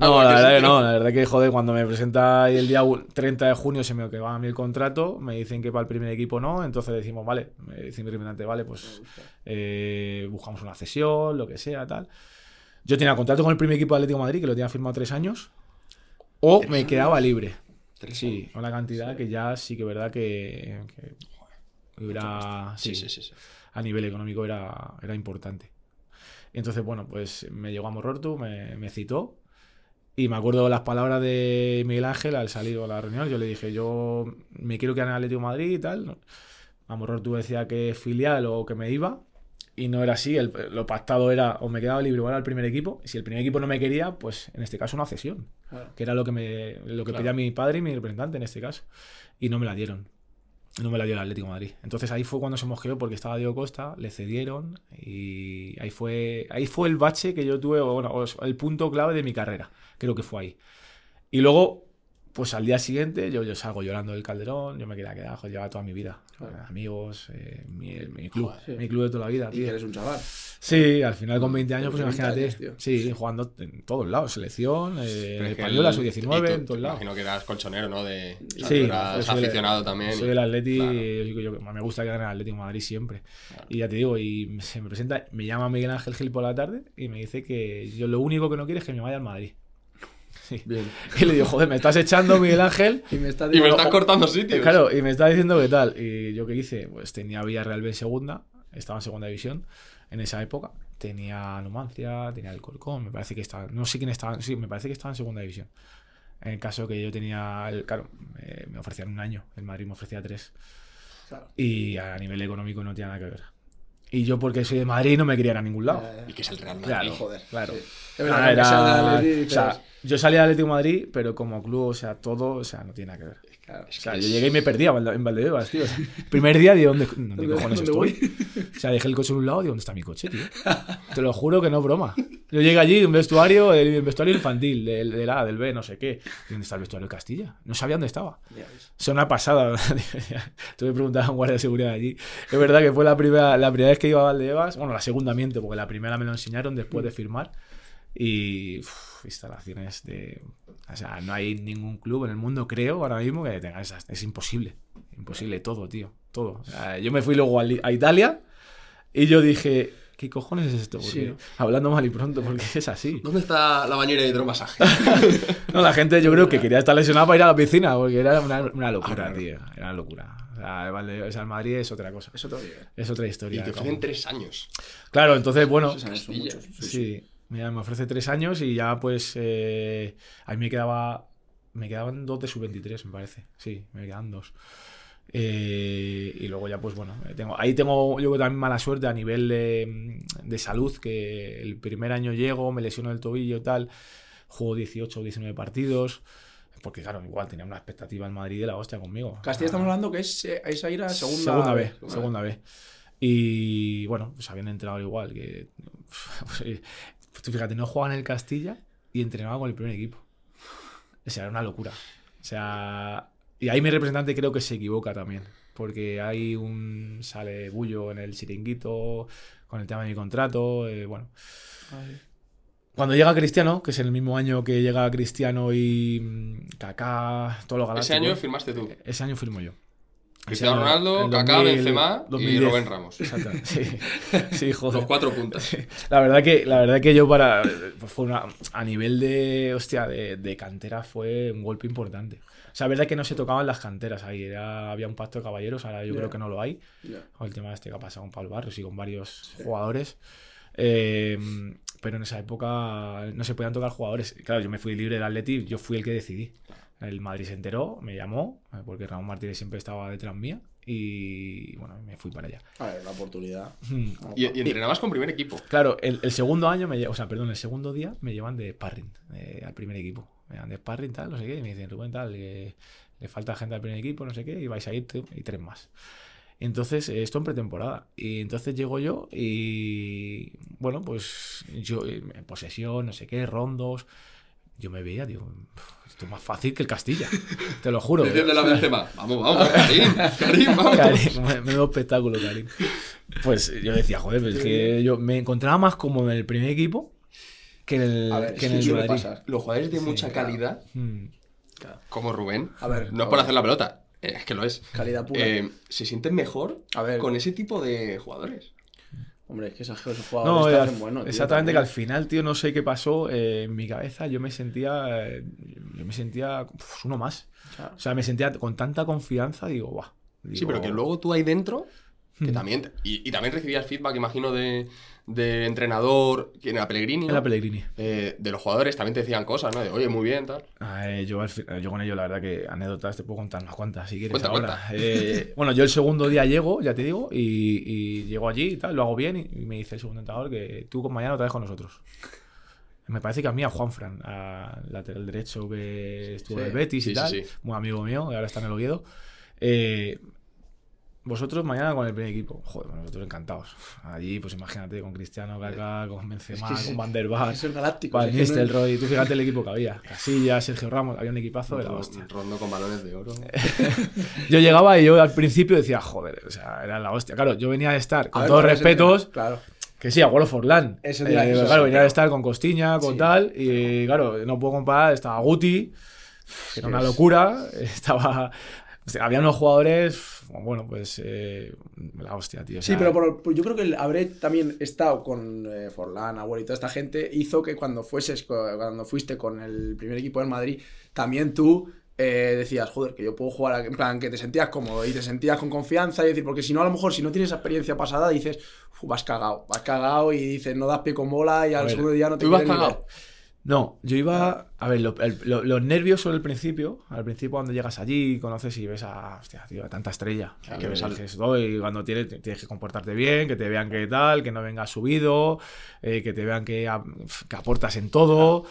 No, la que verdad que que- no, la verdad que joder, cuando me presenta el día u- 30 de junio se me va a mí el contrato, me dicen que para el primer equipo no, entonces decimos, vale, me dice mi representante, vale, pues eh, buscamos una cesión, lo que sea, tal. Yo tenía contrato con el primer equipo de Atlético de Madrid, que lo tenía firmado tres años, o me quedaba libre. Tres Sí, años. una cantidad que ya sí que es verdad que, que hubiera- Sí, sí, sí, sí. sí. a nivel económico era, era importante. Entonces, bueno, pues me llegó a Morortu, me, me citó. Y me acuerdo las palabras de Miguel Ángel al salir a la reunión. Yo le dije, yo me quiero quedar en Atlético de Madrid y tal. A Morortu decía que filial o que me iba. Y no era así. El- lo pactado era o me quedaba libre o era el primer equipo. Y si el primer equipo no me quería, pues en este caso una cesión. Claro. Que era lo que, me, lo que Claro. pedía mi padre y mi representante en este caso. Y no me la dieron. No me la dio el Atlético de Madrid. Entonces ahí fue cuando se mosqueó porque estaba Diego Costa, le cedieron y ahí fue, ahí fue el bache que yo tuve, bueno, el punto clave de mi carrera. Creo que fue ahí. Y luego, pues al día siguiente yo, yo salgo llorando del Calderón, yo me quedé quedado, llevaba toda mi vida. Claro. Amigos, eh, mi, mi club, Sí. mi club de toda la vida. Y tío. eres un chaval. Sí, al final con 20 años, pues Con 20 imagínate. años, sí, jugando en todos lados, selección, eh, española, el- sub-19, y tú- en todos lados. Imagino que eras colchonero, ¿no? De, o sea, Sí, eras soy el- aficionado también. Soy y- el Atleti, claro. yo- yo- me gusta que gane el Atlético Madrid siempre. Claro. Y ya te digo, y se me presenta, me llama Miguel Ángel Gil por la tarde y me dice que yo lo único que no quiero es que me vaya al Madrid. Sí. Bien. Y le digo, joder, me estás echando, Miguel Ángel. *laughs* Y me está Y me diciendo- estás cortando sitios. Claro, y me está diciendo qué tal. Y yo qué hice, pues tenía Villarreal B en segunda, estaba en segunda división en esa época. Tenía Numancia, tenía el Colcón, me parece que estaba, no sé quién estaba, sí, me parece que estaba en segunda división. En el caso que yo tenía, el, claro, eh, me ofrecían un año, el Madrid me ofrecía tres. Claro. Y a nivel económico no tiene nada que ver. Y yo porque soy de Madrid no me quería ir a ningún lado. Ya, ya. Y que es el Real Madrid. Claro, joder, claro. sí. Es verdad, Ah, era- o sea, yo salía de Atlético de Madrid, pero como club, o sea, todo, o sea, no tiene nada que ver. Claro. O sea, Es- yo llegué y me perdía en Valdebebas, tío. O *laughs* sea, primer día, digo, ¿dónde, dónde ¿Dónde- cojones dónde estoy? O sea, dejé el coche en un lado, digo, ¿dónde está mi coche, tío? *laughs* Te lo juro que no es broma. Yo llegué allí, un vestuario, el vestuario infantil, del, del A, del B, no sé qué. ¿Y ¿Dónde está el vestuario de Castilla? No sabía dónde estaba. Ves. Es una pasada. Tuve que preguntar a un guardia de seguridad allí. Es verdad que fue la primera, la primera vez que iba a Valdebebas. Bueno, la segunda miento, porque la primera me lo enseñaron después de firmar. Y uf, instalaciones de. O sea, no hay ningún club en el mundo, creo, ahora mismo que tenga esas. Es imposible. Imposible todo, tío. Todo. O sea, yo me fui luego a, Li- a Italia y yo dije. ¿Qué cojones es esto? Porque, Sí. Hablando mal y pronto, porque es así. ¿Dónde está la bañera de hidromasaje? *laughs* No, la gente yo creo que quería estar lesionada para ir a la piscina, porque era una, una locura, Ah, tío. Era una locura. O sea, el, Madrid es otra cosa. Todo bien. Es otra y historia. te ofrecen tres años. Claro, entonces, bueno, muchos. Sí, sí. Mira, me ofrece tres años y ya pues eh, a mí me quedaba, me quedaban dos de sub-23, me parece. Sí, me quedan dos. Eh, y luego ya pues bueno, eh, tengo, ahí tengo yo también mala suerte a nivel de, de salud, que el primer año llego, me lesiono el tobillo y tal, juego 18 o 19 partidos, porque claro, igual tenía una expectativa en Madrid de la hostia conmigo. Castilla estamos hablando que es, eh, es a ir a segunda, Segunda B, segunda B. Y bueno, pues habían entrenado igual. Que, *laughs* pues, tú fíjate, no jugaban en el Castilla y entrenaban con el primer equipo. O sea, era una locura. O sea, y ahí mi representante creo que se equivoca también. Porque hay un. sale bullo en el chiringuito con el tema de mi contrato. eh, bueno. Cuando llega Cristiano, que es el mismo año que llega Cristiano y mm, Kaká, todos los Ese año firmaste tú. Ese año firmo yo. Cristiano Ronaldo, Kaká, 2000, Benzema y 2010. Rubén Ramos. Exacto. *laughs* Sí, sí joder. Los cuatro puntas. *laughs* La verdad que, la verdad que yo para pues fue una, a nivel de hostia de, de cantera fue un golpe importante. O sea, la verdad que no se tocaban las canteras ahí, era, había un pacto de caballeros, ahora yo creo que no lo hay. Ya. O el tema este que ha pasado con Pablo Barrios y con varios jugadores. Eh, pero en esa época no se podían tocar jugadores. Claro, yo me fui libre del Atleti, yo fui el que decidí. El Madrid se enteró, me llamó, eh, porque Ramón Martínez siempre estaba detrás mía. Y bueno, me fui para allá. A ver, la oportunidad. Hmm. Y, y entrenabas con primer equipo. Claro, el, el segundo año, me, o sea, perdón, el segundo día me llevan de sparring eh, al primer equipo. Me llevan de sparring, tal, no sé qué, y me dicen, Rubén, tal, le falta gente al primer equipo, no sé qué, y vais a ir y tres más. Entonces, eh, esto en pretemporada. Y entonces llego yo y, bueno, pues yo en posesión, no sé qué, rondos. Yo me veía, digo, "Pf, esto es más fácil que el Castilla, te lo juro. *laughs* A la Benzema, vamos, vamos, *laughs* Karim, Karim, vamos. Karim, me- menudo espectáculo, Karim. Pues yo decía, joder, pues es que yo me encontraba más como en el primer equipo que en el, A ver, que en el Madrid. pasar. Los jugadores de mucha claro. calidad, Mm. Claro. como Rubén, A ver, no es por hacer la pelota, es que lo es. Calidad pura. Eh, se sienten mejor A ver. con ese tipo de jugadores. Hombre, es que esos, esos No, eh, hacen bueno. tío, exactamente, que al final, tío, no sé qué pasó. eh, en mi cabeza yo me sentía. eh, yo me sentía pues, uno más. Claro. O sea, me sentía con tanta confianza, digo, guau. Sí, pero que luego tú ahí dentro, que Hmm. también, y, y también recibías feedback, imagino, de, de entrenador, que era Pellegrini, ¿no? Era Pellegrini. Eh, de los jugadores también te decían cosas, ¿no? De, oye, muy bien, tal. Eh, yo, al fin- yo con ello, la verdad que anécdotas te puedo contar unas cuantas, si quieres Cuenta, ahora. cuenta. Eh, *laughs* bueno, yo el segundo día llego, ya te digo, y, y llego allí y tal, lo hago bien, y, y me dice el segundo entrenador que tú con mañana otra vez con nosotros. Me parece que a mí, a Juanfran, a lateral derecho que estuvo Sí, en el Betis sí, y tal, sí. muy amigo mío, que ahora está en el Oviedo. eh, vosotros mañana con el primer equipo. Joder, nosotros encantados. Allí, pues imagínate, con Cristiano, Kaká, con Benzema, Es que con Van der Vaart. Van es que no es- Nistelrooy, tú fíjate el equipo que había. Casillas, Sergio Ramos, había un equipazo de la hostia. Rondo con balones de oro. *laughs* Yo llegaba y yo al principio decía, joder, o sea, era la hostia. Claro, yo venía de estar, con ver, todos respetos, Claro. que sí, a World of. Eso te iba a decir, claro, venía de estar con Costiña, con Sí. tal, y claro, no puedo comparar, estaba Guti, que era una locura, *laughs* estaba... había unos jugadores, bueno, pues eh, la hostia, tío. o Sí, sea, pero por- por- yo creo que el haber también estado con eh, Forlán, Agüero y toda esta gente hizo que cuando fueses, cuando fuiste con el primer equipo del Madrid, también tú eh, decías, joder, que yo puedo jugar, a- en plan, que te sentías cómodo y te sentías con confianza y decir, porque si no, a lo mejor, si no tienes experiencia pasada, dices, "Uf, vas cagado, vas cagado y dices, no das pie con bola y al ver, segundo día no te ¿Tú ni cagado? ver". No, yo iba. A ver, lo- el- lo- los nervios son el principio. Al principio, cuando llegas allí, conoces y ves a. Hostia, tío, a tanta estrella. Claro, que ves "Oh", y cuando tienes, tienes que comportarte bien, que te vean que tal, que no vengas subido, eh, que te vean que, a- que aportas en todo.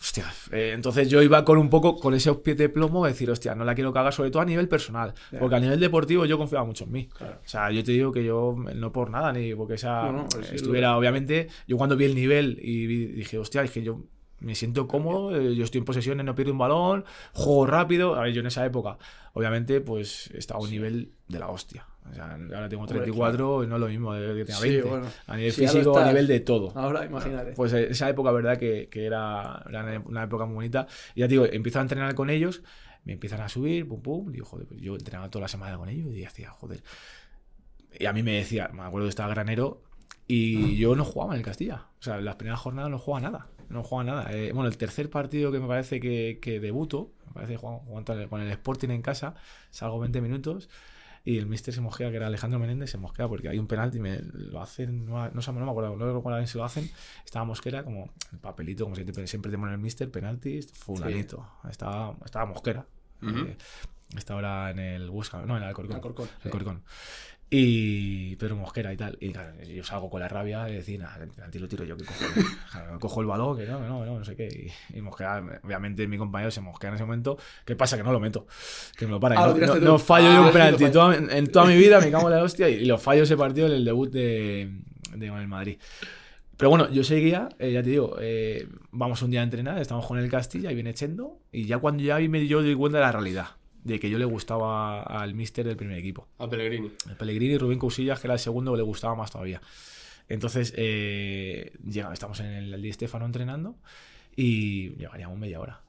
Hostia, eh, entonces yo iba con un poco con ese pies de plomo, decir, hostia, no la quiero cagar, sobre todo a nivel personal. Porque a nivel deportivo yo confiaba mucho en mí. Claro. O sea, yo te digo que yo, no por nada, ni porque esa No, no, sí, estuviera, obviamente, yo cuando vi el nivel y vi- dije, hostia, dije, yo me siento cómodo, eh, yo estoy en posesiones, no pierdo un balón, juego rápido. A ver, yo en esa época, obviamente, pues estaba a un nivel de la hostia. O sea, ahora tengo Hombre, 34 y no es lo mismo que tenía Sí, 20. bueno. A nivel Sí, físico, a nivel de todo. Ahora, imagínate. Pues eh, esa época, verdad, que, que era, era una época muy bonita. Y ya te digo, empiezo a entrenar con ellos, me empiezan a subir, pum, pum. Digo, joder, pues yo entrenaba toda la semana con ellos y decía, joder. Y a mí me decía, me acuerdo que estaba granero y yo no jugaba en el Castilla. O sea, las primeras jornadas no jugaba nada. No jugaba nada. Eh, bueno, el tercer partido que me parece que, que debuto, me parece que el- con el Sporting en casa, salgo 20 minutos. Y el mister se mosquea, que era Alejandro Menéndez, se mosquea porque hay un penalti, me lo hacen, no, no, no me acuerdo, no recuerdo si lo hacen. Estaba Mosquera, como el papelito, como siempre, siempre te ponen el mister, penalti, fulanito. Estaba, estaba Mosquera. Ujú. Eh, está ahora en el Huesca, no, en el Alcorcón. Alcorcón, sí. Alcorcón. Y Pedro Mosquera y tal. Y claro, yo salgo con la rabia y decir, nada, el penalti lo tiro yo, que cojo, claro, *laughs* cojo el balón, que no, que no, que no, no sé qué. Y, y Mosquera, obviamente mi compañero se mosquea en ese momento. ¿Qué pasa? Que no lo meto. Que me lo para. Ah, no, fallo Ah, yo un penalti. Toda- en toda mi vida me cago en la hostia y, y lo fallo ese partido en el debut de, de el Madrid. Pero bueno, yo seguía, eh, ya te digo, eh, vamos un día a entrenar, estamos con el Castilla y viene echando. Y ya cuando ya vi- me yo doy cuenta de la realidad, de que yo le gustaba al mister del primer equipo. A Pellegrini. El Pellegrini y Rubén Cousillas, que era el segundo que le gustaba más todavía. Entonces, eh, llega, estamos en el Di Stefano entrenando y llegaríamos media hora.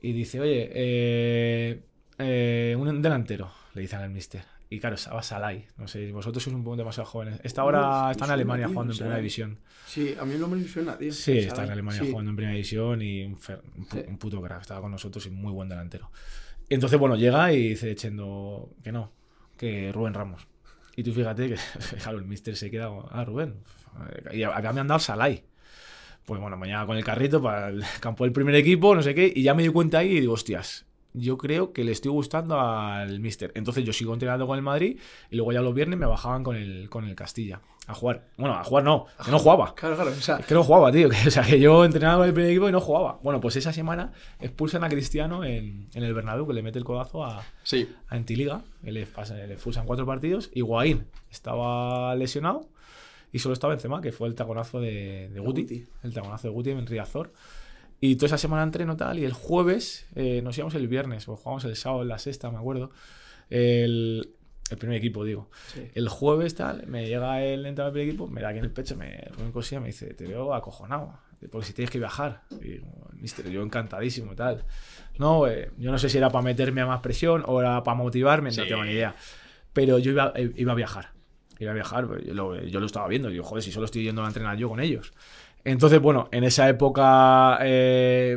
Y dice, oye, eh, eh, un delantero, le dicen al mister. Y claro, estaba Salai. No sé, vosotros sois un poco demasiado jóvenes. Esta ahora Uf, está en Alemania tío, jugando en me primera división. Sí, a mí nombre me suena, tío. Sí, está en. Alemania Sí. jugando en primera división y un, fer- un Sí. un puto crack. Estaba con nosotros y muy buen delantero. Entonces, bueno, llega y dice echando que no, que Rubén Ramos. Y tú fíjate que, *laughs* claro, el mister se queda, como, ah, Rubén. Y acá me han dado Salai. Pues bueno, mañana con el carrito para el *laughs* campo del primer equipo, no sé qué, y ya me di cuenta ahí y digo, hostias, yo creo que le estoy gustando al mister. Entonces yo sigo entrenando con el Madrid y luego ya los viernes me bajaban con el, con el Castilla a jugar. Bueno, a jugar no, que no jugaba. Claro, claro. O sea, Es que no jugaba, tío. *laughs* Que, o sea, que yo entrenaba con el primer equipo y no jugaba. Bueno, pues esa semana expulsan a Cristiano en, en el Bernabéu, que le mete el codazo a, Sí. a Antiliga, le, expulsan cuatro partidos. Y Guaín estaba lesionado y solo estaba Benzema, que fue el taconazo de, de Guti, Guti. El taconazo de Guti en Riazor. Y toda esa semana entreno tal, y el jueves eh, nos íbamos el viernes, o jugábamos el sábado en la sexta, me acuerdo. El, El primer equipo, digo. Sí. El jueves tal, me llega el entrenador del primer equipo, me da aquí en el pecho, me pone cosilla, me dice, te veo acojonado, porque si tienes que viajar. Y digo, mister, yo encantadísimo y tal. No, eh, yo no sé si era para meterme a más presión o era para motivarme, no Sí. tengo ni idea. Pero yo iba, eh, iba a viajar. Iba a viajar, pues, yo lo, yo lo estaba viendo. Digo, joder, si solo estoy yendo a entrenar yo con ellos. Entonces, bueno, en esa época eh,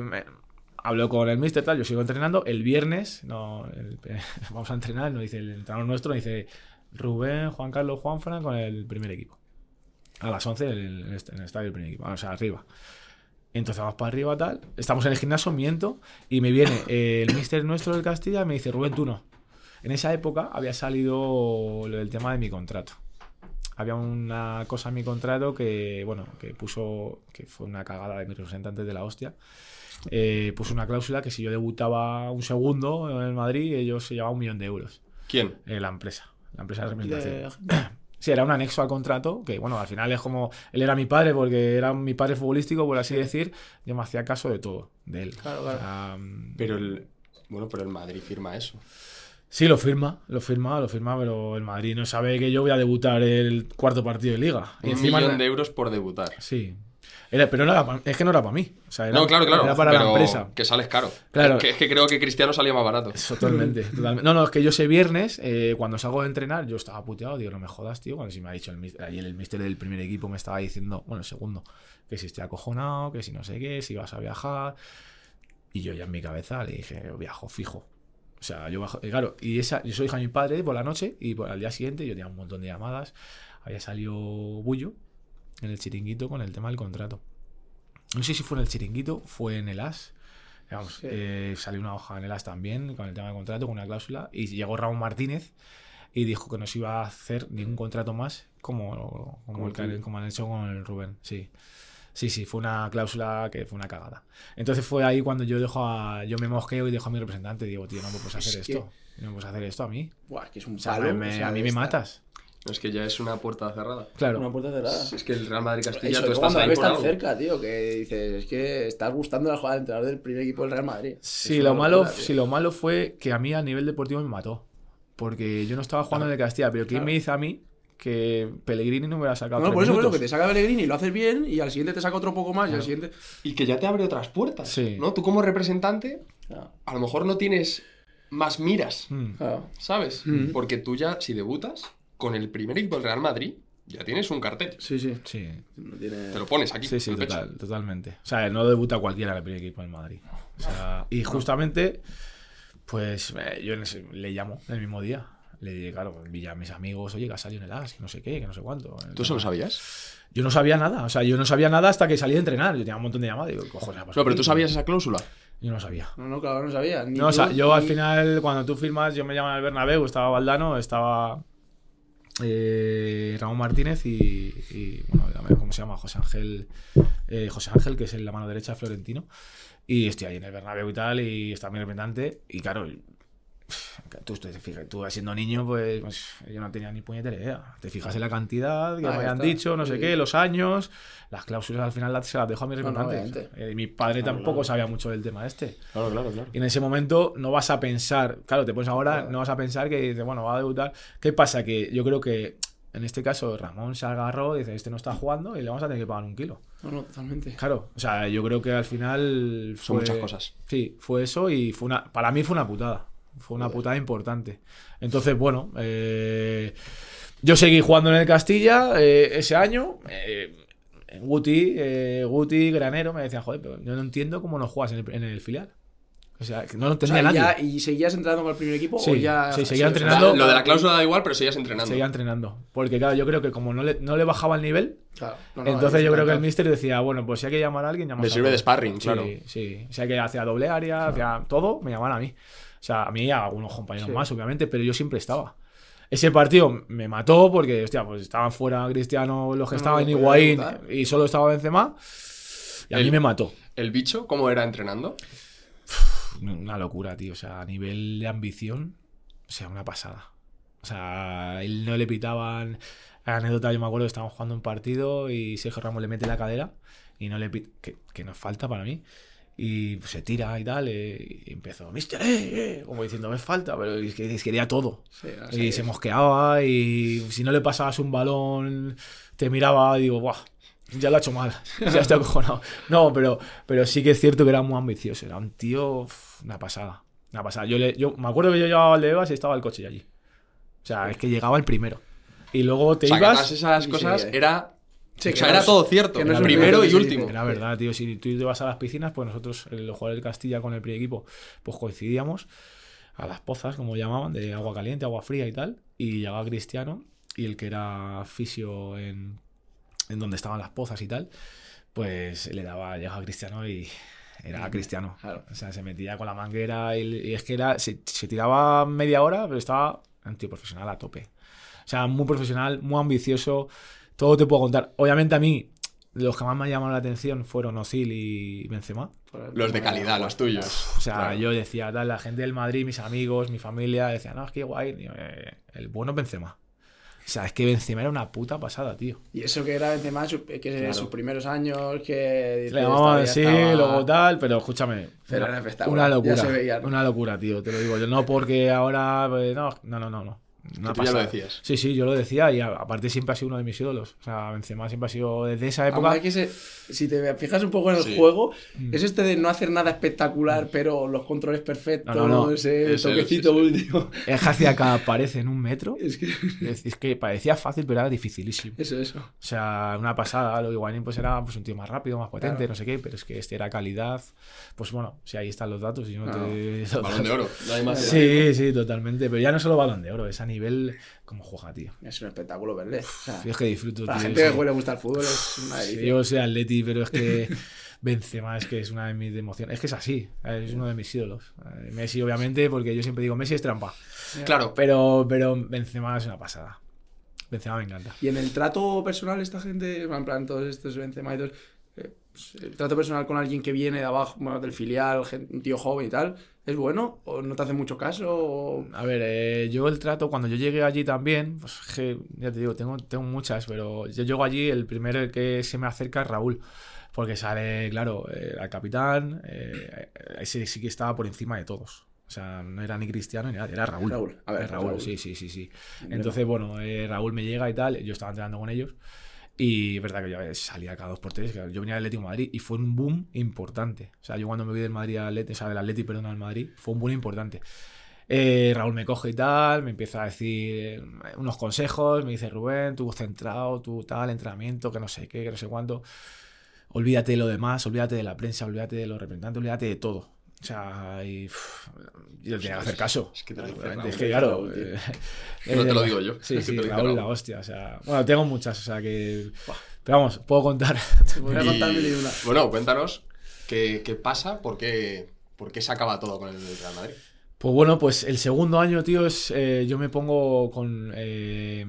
hablo con el mister, tal, yo sigo entrenando. El viernes, no, el- *laughs* vamos a entrenar, nos dice el entrenador nuestro, nos dice Rubén, Juan Carlos, Juanfran con el primer equipo. A las 11 en el, el estadio del primer equipo, o sea, arriba. Entonces vamos para arriba, tal. Estamos en el gimnasio, miento. Y me viene eh, el mister nuestro del Castilla y me dice, Rubén, tú no. En esa época había salido del tema de mi contrato. Había una cosa en mi contrato que, bueno, que puso, que fue una cagada de mi representante de la hostia. Eh, puso una cláusula que si yo debutaba un segundo en el Madrid, ellos se llevaban un millón de euros. ¿Quién? Eh, la empresa, la empresa de representación. de- Sí, era un anexo al contrato, que bueno, al final es como, él era mi padre porque era mi padre futbolístico, por así decir, yo me hacía caso de todo, de él. Claro, claro. O sea, mm, Pero el. Bueno, pero el Madrid firma eso. Sí, lo firma, lo firma, lo firma, pero el Madrid no sabe que yo voy a debutar el cuarto partido de liga. Y Un encima millón de euros por debutar. Sí. Era- pero no era pa- es que no era para mí. O sea, era, no, claro, claro. Era para pero la empresa. Que sales caro. Claro. Es que, es que creo que Cristiano salía más barato. Totalmente, totalmente. No, no, es que yo ese viernes, eh, cuando salgo de entrenar, yo estaba puteado, digo, no me jodas, tío. Cuando si me ha dicho el mister, ayer el mister del primer equipo me estaba diciendo, bueno, el segundo, que si estoy acojonado, que si no sé qué, si vas a viajar. Y yo ya en mi cabeza le dije, viajo fijo. O sea, yo bajo. y claro, y esa, yo soy hija de mi padre por la noche y por, al día siguiente yo tenía un montón de llamadas. Había salido Bullo en el chiringuito con el tema del contrato. No sé si fue en el chiringuito, fue en el AS. Vamos, Sí. eh, salió una hoja en el AS también con el tema del contrato, con una cláusula. Y llegó Ramón Martínez y dijo que no se iba a hacer ningún contrato más como, como, Como el que como han hecho con el Rubén. Sí. Sí, sí, fue una cláusula que fue una cagada. Entonces fue ahí cuando yo dejo a, yo me mosqueo y dejo a mi representante. Digo, tío, no me puedes hacer Es que- esto. No me puedes hacer esto a mí. Buah, es que es un O sea, palo. me- o sea, a mí me matas. Es que ya es una puerta cerrada. Claro. Una puerta cerrada. Es que el Real Madrid Castilla, Eso, tú estás ahí por tan algo. cerca, tío, que dices, es que estás gustando la jugada del entrenador del primer equipo del Real Madrid. Sí, Es lo malo, locura, sí, lo malo fue que a mí a nivel deportivo me mató. Porque yo no estaba jugando en el Castilla, pero ¿quién Claro. me dice a mí que Pellegrini no me hubiera sacado No, tres por eso, por eso, minutos? que te saca Pellegrini y lo haces bien y al siguiente te saca otro poco más y al siguiente... Y que ya te abre otras puertas. Sí. ¿no? Tú como representante, Claro. a lo mejor no tienes más miras, Mm. Claro. ¿sabes? Mm. Porque tú ya, si debutas con el primer equipo del Real Madrid, ya tienes un cartel. Sí, sí. Sí, No tiene... Te lo pones aquí. sí, sí, pecho. total, totalmente. O sea, no debuta cualquiera en el primer equipo del Madrid. O sea, y justamente, pues eh, yo le llamo el mismo día. Le dije, claro, vi a mis amigos, oye, que has salido en el AS, que no sé qué, que no sé cuánto. ¿Tú eso lo sabías? Yo no sabía nada, o sea, yo no sabía nada hasta que salí a entrenar. Yo tenía un montón de llamadas. Digo, cojones, No, pero tú sabías esa cláusula. Yo no sabía. No, no, claro, no sabía. Ni No, o sea, yo al final, cuando tú firmas, yo me llaman al Bernabéu, estaba Valdano, estaba eh, Ramón Martínez y, y, bueno, ¿cómo se llama? José Ángel, eh, José Ángel, que es en la mano derecha de Florentino. Y estoy ahí en el Bernabéu y tal, y está mi representante. Y claro, tú, fijas, tú siendo niño, pues, pues, yo no tenía ni puñetera idea. Te fijas en la cantidad que Ah, me habían está. dicho, no sé qué, los años, las cláusulas al final las, se las dejo a mi no, representante. obviamente. Eh, mi padre Claro, tampoco claro. sabía mucho del tema este. Claro, claro, claro. Y en ese momento no vas a pensar, claro, te pones ahora, Claro. no vas a pensar que dices, bueno, va a debutar. ¿Qué pasa? Que yo creo que en este caso Ramón se agarró, dice, este no está jugando y le vamos a tener que pagar un kilo. No, no, totalmente. Claro, o sea, yo creo que al final Son fue- muchas cosas. Sí, fue eso y fue una, para mí fue una putada. Fue una putada importante. Entonces, bueno, eh, yo seguí jugando en el Castilla eh, ese año. eh, Guti, eh, Guti, Granero me decían, joder, pero yo no entiendo cómo no juegas en el, en el filial. O sea, que no lo O sea, entendía ¿y, nadie. ya- ¿Y seguías entrenando con el primer equipo? Sí, o ya, sí, seguía o sea, entrenando. Lo de la cláusula da igual, pero seguías entrenando. Seguía entrenando. Porque, claro, yo creo que como no le, no le bajaba el nivel, Claro, no, no, entonces es yo creo que el mister decía, bueno, pues si hay que llamar a alguien, llamamos Me a sirve de sparring, Sí, claro. Sí, Si hay que hacía doble área, hacía todo, me llamaban a mí. O sea, a mí y a algunos compañeros Sí. más, obviamente, pero yo siempre estaba. Ese partido me mató porque, hostia, pues estaban fuera Cristiano, los que No, estaban no en Higuaín y solo estaba Benzema. Y a El- mí me mató. ¿El bicho cómo era entrenando? Una locura, tío. O sea, a nivel de ambición, o sea, una pasada. O sea, a él no le pitaban. Anécdota, yo me acuerdo que estábamos jugando un partido y Sergio Ramos le mete la cadera y no le pita. Que, que nos falta para mí. Y se tira y tal, eh, y empezó, Mister, eh, eh", como diciendo, me falta, pero es que quería todo. Sí, Y se mosqueaba y si no le pasabas un balón, te miraba y digo, ¡buah! Ya lo ha hecho mal, ya está acojonado. No, pero, pero sí que es cierto que era muy ambicioso. Era un tío, una pasada. Una pasada. Yo, le, yo me acuerdo que yo llegaba al de Evas y estaba el coche allí. O sea, es que llegaba el primero. Y luego te O sea, ibas. esas cosas sí. era. Sí, o sea, era todo cierto. que no es el un primero y último. Era verdad, tío. Si tú te vas a las piscinas, pues nosotros, los jugadores del Castilla con el primer equipo, pues coincidíamos a las pozas, como llamaban, de agua caliente, agua fría y tal. Y llegaba Cristiano y el que era fisio en, en donde estaban las pozas y tal, pues le daba, llegaba Cristiano y era Cristiano. Claro. O sea, se metía con la manguera y, y es que era, se, se tiraba media hora, pero estaba un tío profesional a tope. O sea, muy profesional, muy ambicioso. Todo te puedo contar. Obviamente a mí, los que más me llamaron la atención fueron Ozil y Benzema. Los de calidad, los tuyos. O sea, Claro. yo decía, tal, la gente del Madrid, mis amigos, mi familia, decían, no, es que guay. Eh, el bueno es Benzema. O sea, es que Benzema era una puta pasada, tío. Y eso que era Benzema, que Claro. sus primeros años, que... Le así, todavía estaba- luego tal, pero escúchame. Pero una, una ya locura. se veía, ¿no? Una locura, tío, te lo digo. Yo no porque ahora. eh, No, no, no, no. No. Una tú ya lo decías. Sí, sí, yo lo decía y a- aparte siempre ha sido uno de mis ídolos. O sea, Benzema siempre ha sido desde esa época. hay que se- si te fijas un poco en el Sí. juego, Mm. es este de no hacer nada espectacular, pero los controles perfectos, No, no, no. ese Es toquecito sí. último. Es que hacía cada pared en un metro. Es que Es, es que parecía fácil, pero era dificilísimo. eso, eso. O sea, una pasada. Lo Higuaín pues era pues, un tío más rápido, más potente, Claro. no sé qué, pero es que este era calidad. Pues bueno, si ahí están los datos y no te. Balón de *laughs* oro. No hay más. Sí, sí, totalmente. Pero ya no solo balón de oro, es a nivel como juega, tío. Es un espectáculo verle. O sea, es que disfruto, la gente que le gusta el fútbol es una delicia. yo soy atleti, pero es que *laughs* Benzema es que es una de mis emociones. Es que es así, es uno de mis ídolos. Eh, Messi, obviamente, porque yo siempre digo, Messi es trampa. Claro. Pero, pero Benzema es una pasada. Benzema me encanta. Y en el trato personal, esta gente, en plan, todos estos Benzema y todos, eh, pues, el trato personal con alguien que viene de abajo, bueno, del filial, un tío joven y tal, ¿es bueno? ¿O no te hace mucho caso? O... A ver, eh, yo el trato, cuando yo llegué allí también, pues que, ya te digo, tengo, tengo muchas, pero yo llego allí, el primero que se me acerca es Raúl, porque sale, claro, eh, al capitán, eh, ese sí que estaba por encima de todos. O sea, no era ni Cristiano ni nada, era Raúl. Raúl, a ver, Raúl, Raúl. sí, sí, sí, sí. Entonces, bueno, eh, Raúl me llega y tal, yo estaba entrenando con ellos. Y es verdad que yo eh, salía cada dos por tres. Yo venía del Atlético de Madrid y fue un boom importante. O sea, yo cuando me vi del Madrid al Atleti, o sea, del Atleti, perdón, al Madrid, fue un boom importante. Eh, Raúl me coge y tal, me empieza a decir eh, unos consejos, me dice Rubén, tú centrado, tú tal, entrenamiento, que no sé qué, que no sé cuánto. Olvídate de lo demás, olvídate de la prensa, olvídate de los representantes, olvídate de todo. O sea, y, yo tenía que hacer caso. Es que te es que claro. Eh, *laughs* No te lo digo yo, Sí, es que sí, te lo dice Raúl, la hostia. O sea, bueno, tengo muchas, o sea que. Pero vamos, puedo contar. Voy a *laughs* Y- contar mil y una. Bueno, cuéntanos qué, qué pasa, por qué, por qué se acaba todo con el Real Madrid. Pues bueno, pues el segundo año, tío, es. eh, yo me pongo con. eh,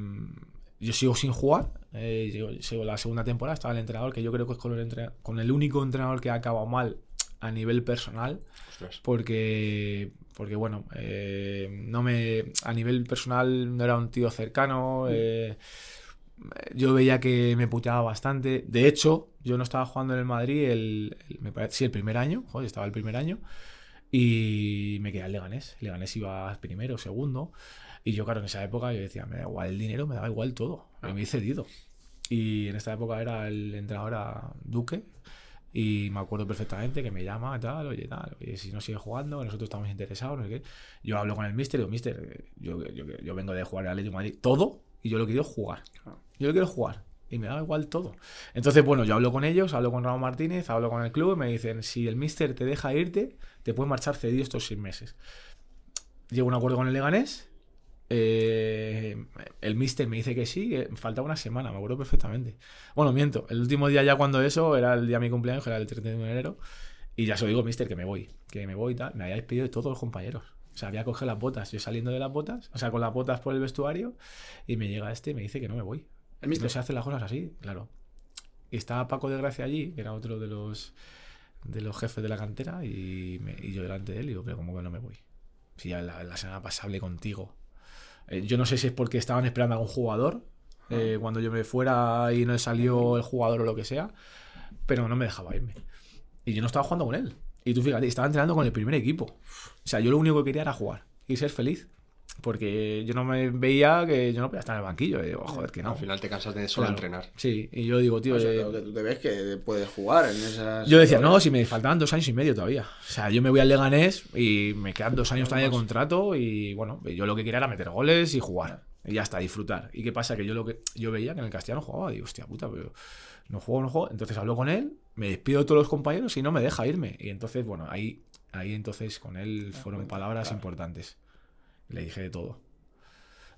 yo sigo sin jugar. eh, yo sigo la segunda temporada. Estaba el entrenador, que yo creo que es con el, entre- con el único entrenador que ha acabado mal a nivel personal. Ostras. porque porque bueno eh, no me a nivel personal no era un tío cercano eh, yo veía que me puteaba bastante. De hecho yo no estaba jugando en el Madrid el, el- me parece sí el primer año joder, estaba el primer año y me quedé al Leganés. El Leganés iba primero segundo y yo claro en esa época yo decía me da igual el dinero me daba igual todo me he cedido. Y en esta época era el entrenador a Duque y me acuerdo perfectamente que me llama, tal, oye, tal, oye, si no sigue jugando, nosotros estamos interesados, no sé qué. Yo hablo con el mister y digo, mister, yo, yo, yo vengo de jugar al Atlético de Madrid todo y yo lo quiero jugar. Yo lo quiero jugar. Y me da igual todo. Entonces, bueno, yo hablo con ellos, hablo con Ramón Martínez, hablo con el club y me dicen, si el mister te deja irte, te puedes marchar cedido estos seis meses. Llego a un acuerdo con el Leganés. Eh, el mister me dice que sí, que faltaba una semana, me acuerdo perfectamente. Bueno, miento, el último día ya cuando eso era el día de mi cumpleaños, era el 31 de enero, y ya se lo digo, mister, que me voy, que me voy y tal. Me habíais pedido de todos los compañeros. O sea, había cogido las botas, yo saliendo de las botas, o sea, con las botas por el vestuario, y me llega este y me dice que no me voy. El No mister. se hacen las cosas así, claro. Y estaba Paco de Gracia allí, que era otro de los de los jefes de la cantera, y, me- y yo delante de él, digo, pero ¿cómo que no me voy? Si ya la, la semana pasada hablé contigo. Eh, yo no sé si es porque estaban esperando a algún jugador, eh, cuando yo me fuera y no salió el jugador o lo que sea, pero no me dejaba irme. Y yo no estaba jugando con él. Y tú fíjate, estaba entrenando con el primer equipo. O sea, yo lo único que quería era jugar y ser feliz. Porque yo no me veía que yo no podía estar en el banquillo. Y digo, joder, que no. Al final te cansas de solo Claro. entrenar. Sí, y yo digo, tío, O sea, eh, que tú te ves que puedes jugar en esas. yo decía, no, si me faltaban dos años y medio todavía. O sea, yo me voy al Leganés y me quedan dos años todavía de contrato y bueno, yo lo que quería era meter goles y jugar. Y ya está, disfrutar. ¿Y qué pasa? Que yo lo que yo veía que en el castellano jugaba, digo, hostia puta, pero no juego, no juego. Entonces hablo con él, me despido de todos los compañeros y no me deja irme. Y entonces, bueno, ahí, ahí entonces con él fueron palabras importantes. Le dije de todo.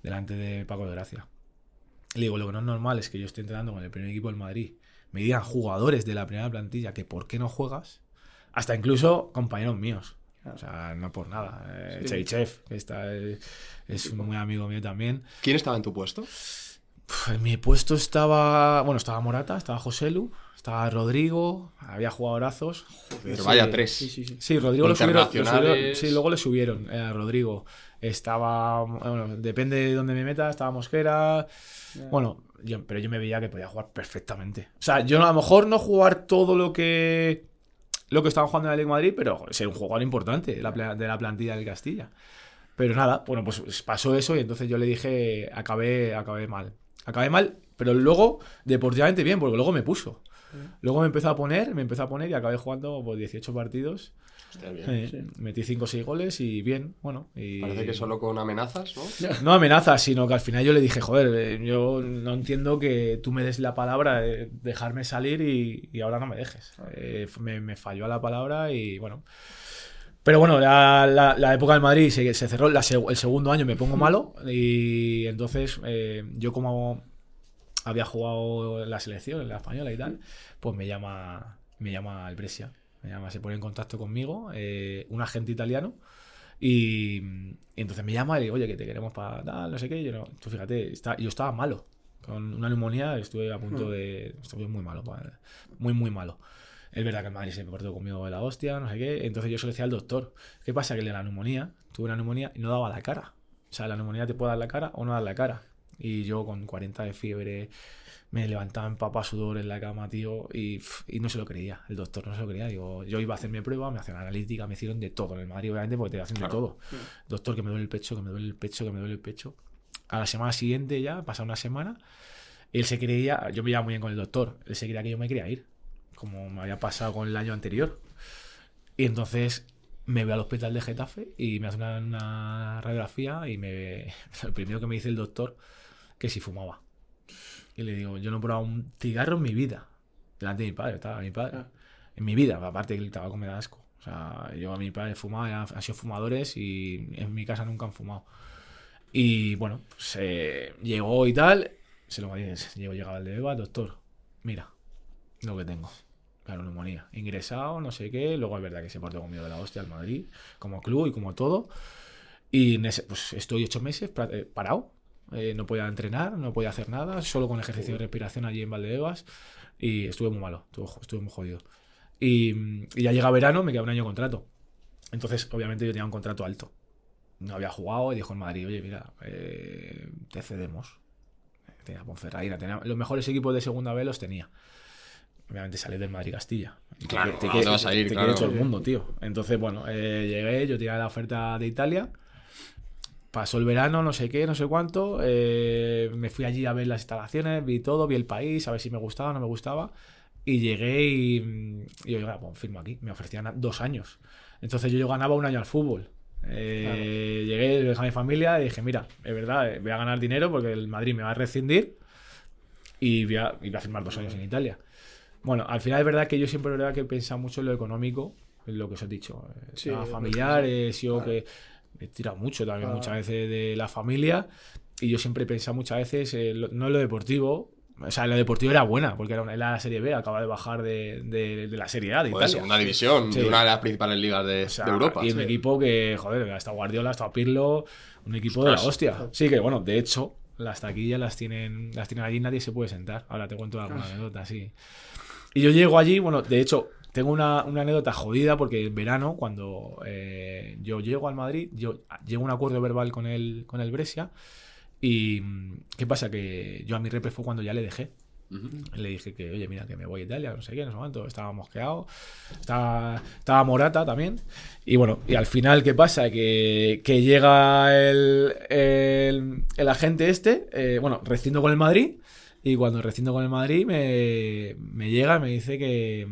Delante de Paco de Gracia. Le digo, lo que no es normal es que yo esté entrenando con el primer equipo del Madrid. Me digan jugadores de la primera plantilla que por qué no juegas. Hasta incluso compañeros míos. O sea, no por nada. Eh, Sí. Que está, eh, es un muy amigo mío también. ¿Quién estaba en tu puesto? En mi puesto estaba, bueno, estaba Morata, estaba Joselu, estaba Rodrigo, había jugadorazos. Pero Sí. vaya tres. Sí, sí, sí. Sí, Rodrigo lo subieron, lo subieron- Internacionales. Sí, luego le subieron eh, a Rodrigo. Estaba, bueno, depende de dónde me meta, estaba Mosquera. Bueno, yo- pero yo me veía que podía jugar perfectamente. O sea, yo a lo mejor no jugar todo lo que lo que estaba jugando en la Liga de Madrid, pero ser un jugador importante de la, de la plantilla del Castilla. Pero nada, bueno, pues pasó eso y entonces yo le dije, acabé, acabé mal. Acabé mal, pero luego deportivamente bien, porque luego me puso. Luego me empezó a poner, me empezó a poner y acabé jugando pues, 18 partidos. Hostia, bien. Eh, Metí 5 o 6 goles y bien, bueno. Y... Parece que solo con amenazas, ¿no? No amenazas, sino que al final yo le dije, joder, eh, yo no entiendo que tú me des la palabra de dejarme salir y, y ahora no me dejes. Eh, me, me falló la palabra y bueno. Pero bueno, la, la- la época del Madrid se, se cerró, la el segundo año me pongo malo y entonces eh, yo como había jugado en la selección, en la española y tal, pues me llama, me llama el Brescia. Me llama, se pone en contacto conmigo, eh, un agente italiano. Y, y entonces me llama y le digo, oye, que te queremos para tal, no sé qué. Yo, no, tú fíjate, está- yo estaba malo. Con una neumonía estuve a punto de. Estuve muy malo, muy, muy malo. Es verdad que el Madrid se me portó conmigo de la hostia, no sé qué. Entonces yo se lo decía al doctor. ¿Qué pasa? Que el de la neumonía, tuve una neumonía y no daba la cara. O sea, la neumonía te puede dar la cara o no dar la cara. Y yo con 40 de fiebre, me levantaba en papá sudor en la cama, tío, y, y no se lo creía. El doctor no se lo creía. Digo, yo iba a hacerme prueba, me hacían analítica, me hicieron de todo en el Madrid, obviamente, porque te hacen Claro. de todo. Doctor, que me duele el pecho, que me duele el pecho, que me duele el pecho. A la semana siguiente ya, pasa una semana, él se creía, yo me llevaba muy bien con el doctor, él se creía que yo me quería ir, como me había pasado con el año anterior. Y entonces me voy al hospital de Getafe y me hace una, una radiografía y me *laughs* lo primero que me dice el doctor que si fumaba. Y le digo, yo no he probado un cigarro en mi vida. Delante de mi padre, estaba mi padre. Ah. En mi vida, aparte que el tabaco me da asco. O sea, yo a mi padre fumaba, han sido fumadores y en mi casa nunca han fumado. Y bueno, se llegó y tal. Se lo llegó, llegaba el de Eva, doctor, mira, lo que tengo. Claro, neumonía. Ingresado, no sé qué. Luego es verdad que se portó conmigo de la hostia al Madrid, como club y como todo. Y en ese, pues estoy ocho meses eh, parado. Eh, no podía entrenar, no podía hacer nada, solo con ejercicio de respiración allí en Valdebebas. Y estuve muy malo, estuve, muy jodido. Y, y ya llega verano, me queda un año de contrato. Entonces, obviamente, yo tenía un contrato alto. No había jugado y dijo en Madrid, oye, mira, eh, te cedemos. Tenía Ponferradina, tenía los mejores equipos de segunda B los tenía. Obviamente salí del Madrid Castilla. Y te Claro, te, ¿a quiere- dónde vas a ir? te Claro. quiere todo el mundo, tío. Entonces, bueno, eh, llegué, yo tiré la oferta de Italia. Pasó el verano, no sé qué, no sé cuánto. eh, me fui allí a ver las instalaciones, vi todo, vi el país, a ver si me gustaba o no me gustaba. Y llegué y, y yo, "Ah, pues firmo aquí. Me ofrecían dos años. Entonces yo, yo ganaba un año al fútbol. Eh, Llegué, dejé a mi familia y dije, mira, es verdad, eh, voy a ganar dinero porque el Madrid me va a rescindir y voy a, y voy a firmar dos años en Italia. Bueno, al final es verdad que yo siempre es verdad que he pensado mucho en lo económico, en lo que os he dicho. eh, Sí, familiar, he sido Claro. que he tirado mucho también Claro. muchas veces de la familia y yo siempre he pensado muchas veces, eh, lo- no en lo deportivo, o sea, en lo deportivo era buena, porque era, una, era la Serie B, acaba de bajar de, de- de la Serie A de Italia. segunda división, Sí. de una de las principales ligas de, O sea, de Europa. Y un equipo que, joder, ha estado Guardiola, ha estado Pirlo, un equipo de la hostia. Sí, que bueno, de hecho, las taquillas las tienen, las tienen allí y nadie se puede sentar. Ahora te cuento alguna anécdota, sí. Y yo llego allí, bueno, de hecho, tengo una, una anécdota jodida porque en verano, cuando eh, yo llego al Madrid, yo llego a un acuerdo verbal con el, con el Brescia. Y mm, ¿qué pasa? Que yo a mi repe fue cuando ya le dejé. Le dije que, oye, mira, que me voy a Italia, no sé qué, no sé cuánto. Estaba mosqueado. Estaba, estaba Morata también. Y bueno, y al final, ¿qué pasa? Que, que llega el, el, el agente este, eh, bueno, rescindo con el Madrid. Y cuando rescindo con el Madrid, me, me llega y me dice que,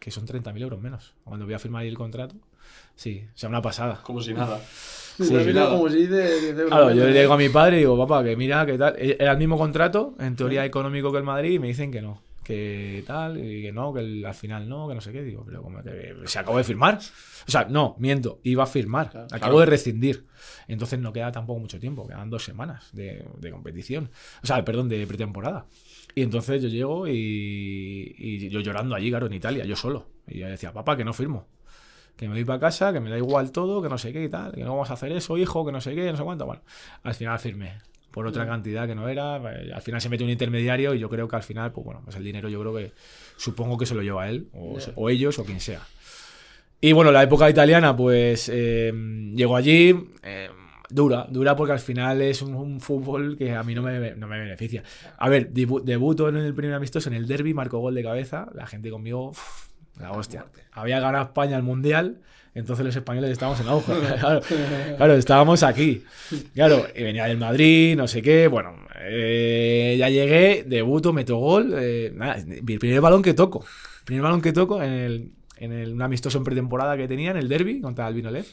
que son 30.000 euros menos. Cuando voy a firmar ahí el contrato. Sí, o sea, una pasada. Como si nada. Sí, mira, como si dice 10 euros Claro, yo le digo a mi padre y digo, papá, que mira, que tal. Era el mismo contrato, en teoría económico que el Madrid, y me dicen que no. Que tal, y que no, que el- al final no, que no sé qué. Digo, pero como que se acabó de firmar. O sea, no, miento, iba a firmar. Claro. Acabo de rescindir. Entonces no queda tampoco mucho tiempo, quedan dos semanas de, de competición. O sea, perdón, de pretemporada. Y entonces yo llego y, y yo llorando allí, claro, en Italia, yo solo. Y yo decía, papá, que no firmo que me voy para casa, que me da igual todo, que no sé qué y tal, que no vamos a hacer eso, hijo, que no sé qué, no sé cuánto. Bueno, al final firmé por otra cantidad que no era. eh, Al final se mete un intermediario y yo creo que al final, pues bueno, pues el dinero yo creo que supongo que se lo lleva él, o, ellos, o quien sea. Y bueno, la época italiana, pues eh, llego allí. eh, Dura, dura porque al final es un, un fútbol que a mí no me, no me beneficia. A ver, debu- debuto en el primer amistoso en el derby, marco gol de cabeza, la gente conmigo, la hostia. Había ganado España el mundial, entonces los españoles estábamos en auge. *laughs* claro, claro, estábamos aquí. Claro, y venía del Madrid, no sé qué. Bueno, eh, ya llegué, debuto, meto gol. eh, nada, el primer balón que toco. El primer balón que toco en, el, en el, un amistoso en pretemporada que tenía en el derby contra el Lev.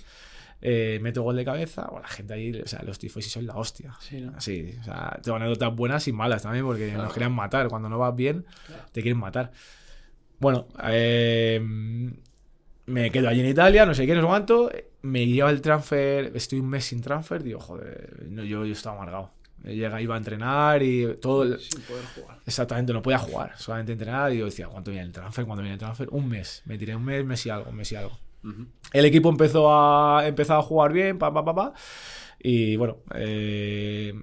Eh, meto gol de cabeza. Bueno, la gente ahí, o sea, los tifosi son la hostia. Sí, ¿no? Sí, o sea, tengo anécdotas buenas y malas también porque nos querían matar. Cuando no vas bien, te quieren matar. Bueno, eh, me quedo allí en Italia, no sé qué, no sé cuánto. Me lleva el transfer, estoy un mes sin transfer. Digo, joder, no, yo, yo estaba amargado. Llega, iba a entrenar y todo. el- Sin poder jugar. Exactamente, no podía jugar, solamente entrenar. Y yo decía, ¿cuánto viene el transfer? ¿Cuánto viene el transfer? Un mes. Me tiré un mes, mes y algo, mes y algo. El equipo empezó a, empezó a jugar bien, pa, pa, pa, pa. Y bueno, eh,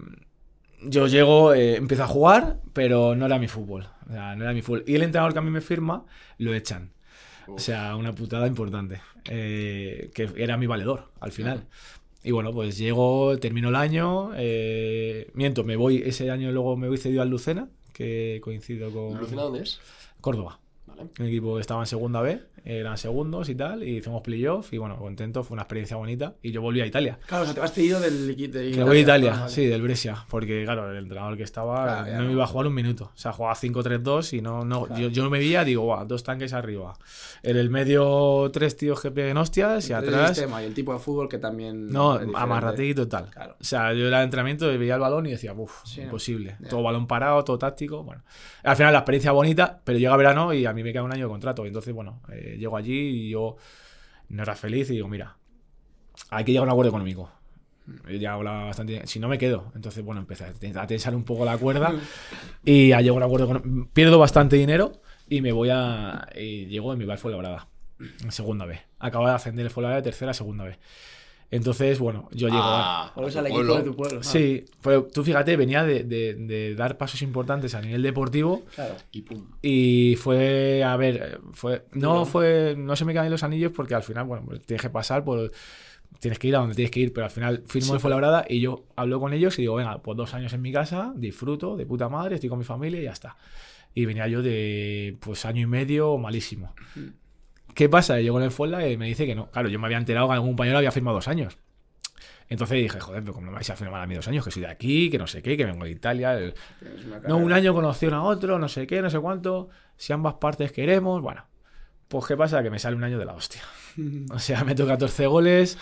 yo llego, eh, empiezo a jugar, pero no era mi fútbol. O sea, no era mi fútbol. Y el entrenador que a mí me firma, lo echan. O sea, una putada importante. eh, que era mi valedor, al final. Y bueno, pues llego, termino el año. eh, miento, me voy ese año, luego me voy cedido al Lucena, que coincido con ¿Lucena dónde es? Córdoba. Vale. Un equipo que estaba en segunda B, eran segundos y tal, y hicimos playoff y bueno, contento, fue una experiencia bonita. Y yo volví a Italia. Claro, o sea, te vas pedido del liqui- de Me voy a Italia, vale. sí, del Brescia, porque claro, el entrenador que estaba Claro, no no. iba a jugar un minuto. O sea, jugaba 5-3-2 y no, no yo, yo me veía, digo, "Buah, dos tanques arriba. En el medio, tres tíos que peguen hostias y El atrás. sistema y el tipo de fútbol que también. No, amarrate total. Claro. O sea, yo era de entrenamiento y veía el balón y decía, uff, Sí, imposible. Todo balón parado, todo táctico. Bueno, al final la experiencia bonita, pero llega verano y a mí me queda un año de contrato. Entonces, bueno, eh, llego allí y yo no era feliz y digo, mira, hay que llegar a un acuerdo económico. Yo ya hablaba bastante. Si no me quedo. Entonces, bueno, empecé a ten- a tensar un poco la cuerda *laughs* y a llegar a un acuerdo económico. Pierdo bastante dinero y me voy a. Y llego en mi bar fue labrada. En segunda B. Acaba de ascender el Fuenlabrada de tercera segunda B. Entonces, bueno, yo llego a. Ah, Vuelves a al tu equipo pueblo. de tu pueblo. Ah, Sí, pero tú fíjate, venía de, de- de dar pasos importantes a nivel deportivo Claro. Y pum. y fue, a ver, fue, no fue, no se me caen los anillos porque al final, bueno, pues tienes que pasar por, tienes que ir a donde tienes que ir, pero al final firmo en Fuenlabrada y yo hablo con ellos y digo, venga, pues dos años en mi casa, disfruto de puta madre, estoy con mi familia y ya está. Y venía yo de, pues, año y medio malísimo. ¿Qué pasa? Llego en el Fuenla y me dice que no. Claro, yo me había enterado que algún compañero había firmado dos años. Entonces dije, joder, pero ¿cómo me vais a firmar a mí dos años? Que soy de aquí, que no sé qué, que vengo de Italia. el- No, un año con opción a otro, no sé qué, no sé cuánto. Si ambas partes queremos, bueno. Pues qué pasa, que me sale un año de la hostia. *laughs* O sea, meto 14 goles.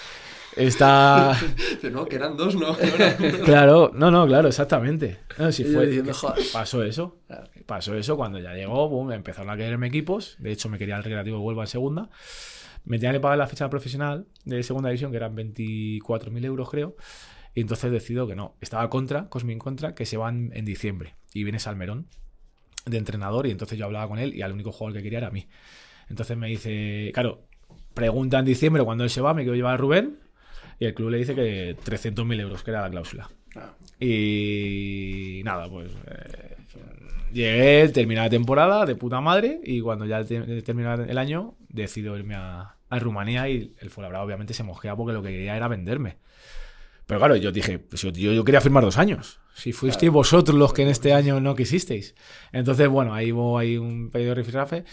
Está... Dice, *laughs* no, que eran dos, no. *laughs* Claro, no, no, claro, exactamente. No, si fue, diciendo, pasó eso. Pasó eso cuando ya llegó, boom, empezaron a quererme equipos. De hecho, me quería el Recreativo de Huelva en segunda. Me tenía que pagar la ficha profesional de segunda división, que eran 24.000 euros, creo. Y entonces decido que no. Estaba contra, Cosmin contra, que se van en diciembre. Y viene Salmerón de entrenador. Y entonces yo hablaba con él y al único jugador que quería era a mí. Entonces me dice, claro, pregunta en diciembre cuando él se va, me quiero llevar a Rubén. Y el club le dice que 300.000 euros, que era la cláusula. Claro. Y nada, pues eh, llegué, terminé la temporada de puta madre y cuando ya te- terminó el año decido irme a, a Rumanía y el Fuenlabrada obviamente se mosquea porque lo que quería era venderme. Pero claro, yo dije, pues yo, yo quería firmar dos años. Si fuisteis vosotros los que en este año no quisisteis. Entonces, bueno, ahí hubo ahí un pedido de rifirrafe.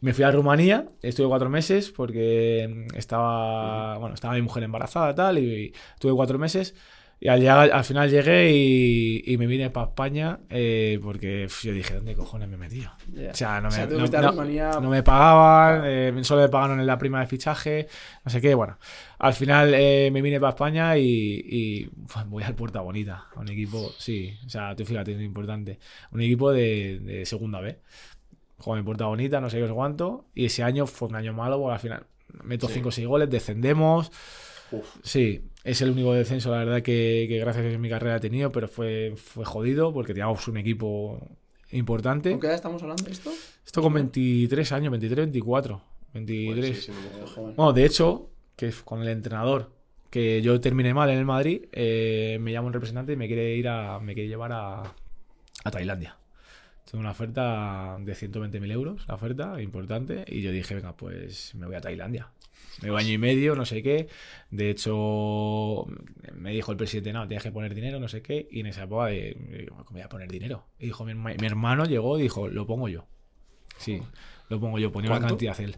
Me fui a Rumanía, estuve cuatro meses porque estaba, bueno, estaba mi mujer embarazada tal, y, tuve cuatro meses. Y al, llegar- al final llegué y, y me vine para España eh, porque pf, yo dije, ¿dónde cojones me he metido? Ya. O sea, no O me, sea, tú no- no- Rumanía- no me pagaban, eh, solo me pagaron en la prima de fichaje, no sé qué. Bueno, al final eh, me vine para España y, y, uf, voy al Puerta Bonita, a un equipo, sí, o sea, tú fíjate, es importante, un equipo de, de segunda B. Juego en Puerta Bonita, no sé qué, sé cuánto, y ese año fue un año malo porque al final meto Sí. 5 o 6 goles, descendemos. Uf. Sí, es el único descenso, la verdad, que, que gracias a mi carrera he tenido, pero fue, fue jodido porque teníamos un equipo importante. ¿Con qué edad estamos hablando de esto? Esto con 23 años, 23, 24. 23. Pues sí, sí, no me- Joven. Bueno, de hecho, que con el entrenador, que yo terminé mal en el Madrid, eh, me llama un representante y me quiere ir a. me quiere llevar a, a Tailandia. Una oferta de 120.000 euros, la oferta, importante, y yo dije, venga, pues me voy a Tailandia. Me voy año y medio, no sé qué. De hecho, me dijo el presidente, no, tienes que poner dinero, no sé qué. Y en esa época, de, digo, ¿cómo voy a poner dinero? Y dijo, mi, mi hermano llegó y dijo, lo pongo yo. Sí, lo pongo yo, ponía una cantidad él.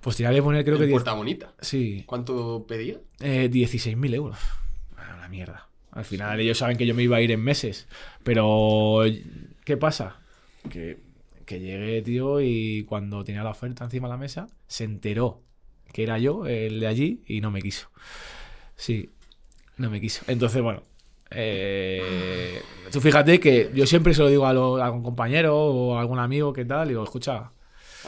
Pues tenía que poner, creo que En 10. Puerta Bonita. Sí, ¿Cuánto pedía? eh, 16.000 euros. Ah, Una mierda. Al final ellos saben que yo me iba a ir en meses. Pero, ¿qué pasa? Que, que llegué, tío, y cuando tenía la oferta encima de la mesa, se enteró que era yo el de allí y no me quiso. Sí, no me quiso. Entonces, bueno. eh, tú fíjate que yo siempre se lo digo a, lo- a algún compañero o a algún amigo que tal, digo, escucha,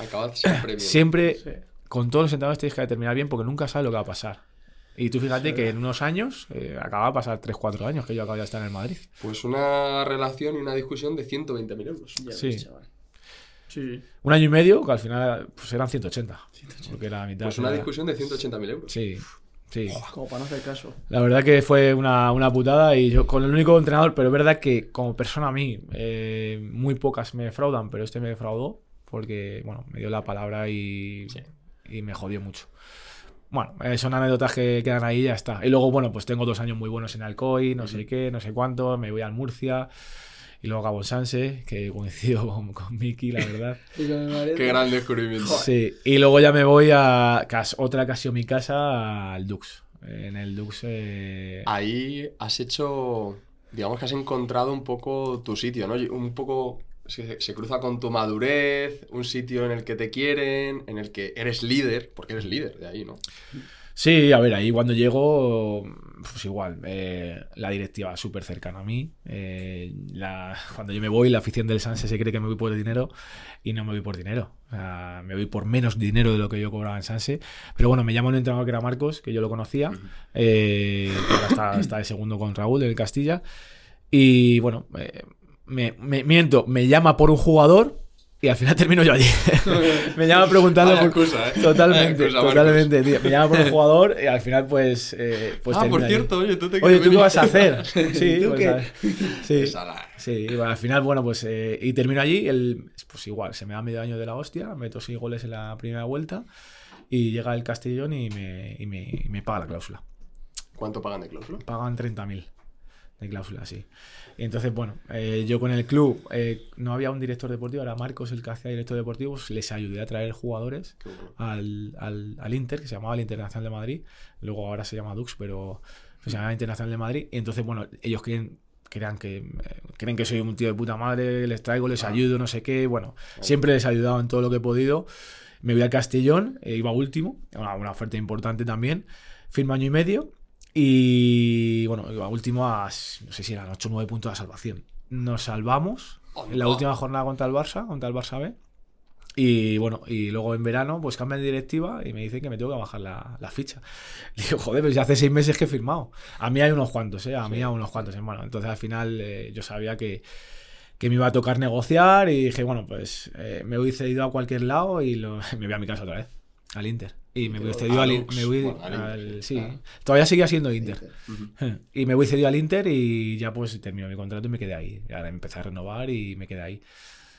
Acabas siempre bien. siempre Sí. con todos los entrenadores tienes que determinar bien porque nunca sabes lo que va a pasar. Y tú fíjate que en unos años, eh, acaba de pasar 3-4 años que yo acabo de estar en el Madrid. Pues una relación y una discusión de 120.000 euros. Ya Sí. ves, chaval. Sí. Un año y medio, que al final pues eran 180. Porque era la mitad. Pues una era- discusión de 180.000 euros. Sí, sí. Como para no hacer caso. La verdad que fue una, una putada y yo con el único entrenador, pero es verdad que como persona a mí, eh, muy pocas me defraudan, pero este me defraudó porque, bueno, me dio la palabra y, Sí. y me jodió mucho. Bueno, eh, son anécdotas que quedan ahí y ya está. Y luego, bueno, pues tengo dos años muy buenos en Alcoy, no sé qué, no sé cuánto, me voy al Murcia y luego en Sanse, que coincido con, con Miki, la verdad. *laughs* Qué gran descubrimiento. Sí, y luego ya me voy a cas- otra que ha sido mi casa, al Dux. En el Dux... eh, Ahí has hecho, digamos que has encontrado un poco tu sitio, ¿no? Un poco se, se cruza con tu madurez, un sitio en el que te quieren, en el que eres líder, porque eres líder de ahí, ¿no? Sí, a ver, ahí cuando llego, pues igual, eh, la directiva súper cercana a mí. eh, la- cuando yo me voy, la afición del Sanse se cree que me voy por dinero y no me voy por dinero. Me voy por menos dinero de lo que yo cobraba en Sanse. Pero bueno, me llama un entrenador que era Marcos, que yo lo conocía, eh, que ahora está, está de segundo con Raúl en el Castilla. Y bueno, eh, me, me- miento, me llama por un jugador y al final *laughs* termino yo allí. *laughs* me llama preguntando Vaya por, excusa, ¿eh? Totalmente, Vaya excusa, Marcos. totalmente, tío. Me llama por un *laughs* jugador y al final, pues. eh, pues ah, por allí. cierto, oye, tú te Oye, ¿tú qué vas a hacer? Sí, ¿Tú pues, qué? Sí, sí. y bueno, al final, bueno, pues. eh, y termino allí, el, pues igual, se me da medio año de la hostia, meto seis goles en la primera vuelta y llega el Castellón y me, y me, y me paga la cláusula. ¿Cuánto pagan de cláusula? Pagan 30.000 de cláusula, sí. Y entonces, bueno, eh, yo con el club eh, no había un director deportivo, era Marcos el que hacía director deportivo, pues les ayudé a traer jugadores bueno. al, al, al Inter, que se llamaba el Internacional de Madrid. Luego ahora se llama Dux, pero se llamaba Internacional de Madrid. Y entonces, bueno, ellos quieren, crean que, eh, creen que soy un tío de puta madre, les traigo, les Ah. ayudo, no sé qué. Bueno, siempre les he ayudado en todo lo que he podido. Me voy al Castellón, eh, iba último, una, una oferta importante también. Firmo año y medio. Y bueno, iba último a, no sé si eran 8 o 9 puntos de salvación. Nos salvamos en la última jornada contra el Barça, contra el Barça B. Y bueno, y luego en verano, pues cambian de directiva y me dicen que me tengo que bajar la, la ficha. *laughs* Digo, joder, pues ya hace seis meses que he firmado. A mí hay unos cuantos, ¿eh? A mí hay unos cuantos, hermano. Entonces al final eh, yo sabía que, que me iba a tocar negociar y dije, bueno, pues eh, me voy cedido a cualquier lado y lo- *laughs* me voy a mi casa otra vez, al Inter. Y me voy cedido al, me voy bueno, al al- Inter, sí, claro. todavía seguía siendo Inter. *laughs* Y me voy cedido al Inter y ya pues terminó mi contrato y me quedé ahí. Ahora empecé a renovar y me quedé ahí.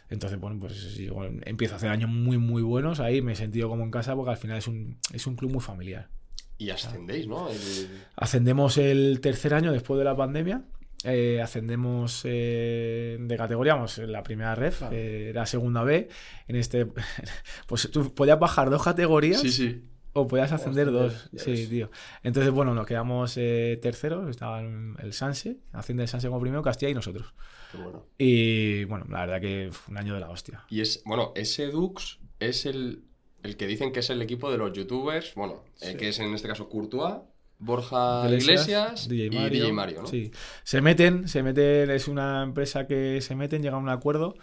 Entonces, bueno, pues bueno, empiezo a hacer años muy, muy buenos ahí. Me he sentido como en casa porque al final es un, es un club muy familiar. Y ascendéis, ¿no? El- Ascendemos el tercer año después de la pandemia. Eh, ascendemos eh, de categoría, vamos, en la primera ref, Claro. eh, era segunda B. En este, *laughs* pues tú podías bajar dos categorías Sí, sí. o podías ascender Ascender, dos. Sí, tío. Entonces, bueno, nos quedamos terceros, estaba el Sanse, asciende el Sanse como primero, Castilla y nosotros. Qué bueno. Y bueno, la verdad que fue un año de la hostia. Y es, bueno, ese Dux es el, el que dicen que es el equipo de los youtubers, bueno, eh, que es en este caso Courtois, Borja Iglesias, DJ y Mario, DJ Mario, ¿no? Sí. Se meten, se meten, es una empresa que se meten, llega a un acuerdo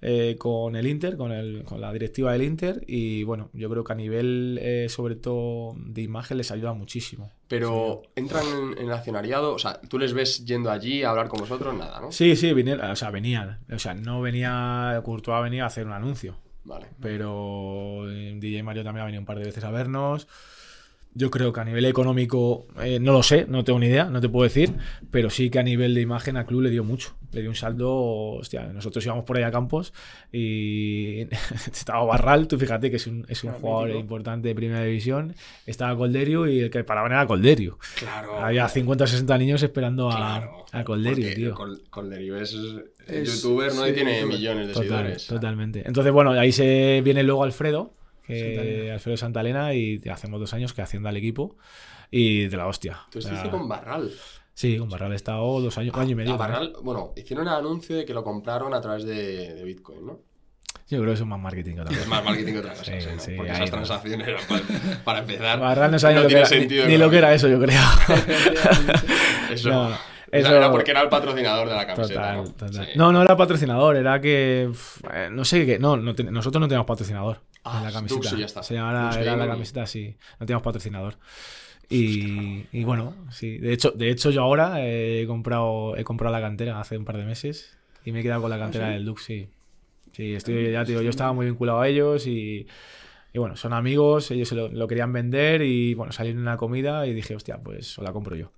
eh, con el Inter, con, el, con la directiva del Inter, y bueno, yo creo que a nivel, eh, sobre todo de imagen, les ayuda muchísimo. Pero entran en, en el accionariado, o sea, tú les ves yendo allí a hablar con vosotros, nada, ¿no? Sí, sí, vinieron, o sea, venían. O sea, no venía, Courtois venía a hacer un anuncio. Vale. pero eh, DJ Mario también ha venido un par de veces a vernos. Yo creo que a nivel económico, eh, no lo sé, no tengo ni idea, no te puedo decir, pero sí que a nivel de imagen al club le dio mucho, le dio un saldo, hostia, nosotros íbamos por ahí a campos y *laughs* estaba Barral, tú fíjate que es un, es un Claro, jugador mítico. importante de primera división, estaba Colderio y el que paraban era Colderio. Claro. Había 50 o 60 niños esperando a, Claro. a Colderio, tío. Col- Colderio es, Es- youtuber, ¿no? y tiene millones de Total, seguidores. totalmente. Entonces, bueno, ahí se viene luego Alfredo, Santalena. Alfredo Santalena, y hacemos dos años que hacienda al equipo y de la hostia. Tú estuviste con Barral. Sí, con Barral he estado dos años, un año y medio. A. Barral, bueno, hicieron el anuncio de que lo compraron a través de, de Bitcoin, ¿no? Yo creo que es un más marketing que otra Es cosa. más marketing que otra cosa, *laughs* Sí, sí, ¿no? sí, Porque esas no. transacciones, para, para empezar, Barral no sabía no lo que tiene era, ni- sentido ni, lo que era eso, yo creo. *laughs* *laughs* Eso, No, eso- era porque era el patrocinador de la camiseta, Total, ¿no? total. Sí. No, no era patrocinador, era que. eh, no sé qué. No, no te- nosotros no teníamos patrocinador Ah, en la camiseta. Dux y ya está. Ahora Dux era la camiseta, sí. No teníamos patrocinador. Y, y bueno, sí. De hecho, de hecho, yo ahora he comprado, he comprado la cantera hace un par de meses y me he quedado con la cantera sí? del Dux, sí. Sí, estoy, ya te digo, yo estaba muy vinculado a ellos y, y bueno, son amigos, ellos se lo, lo querían vender y bueno, salí en una comida y dije, hostia, pues la compro yo.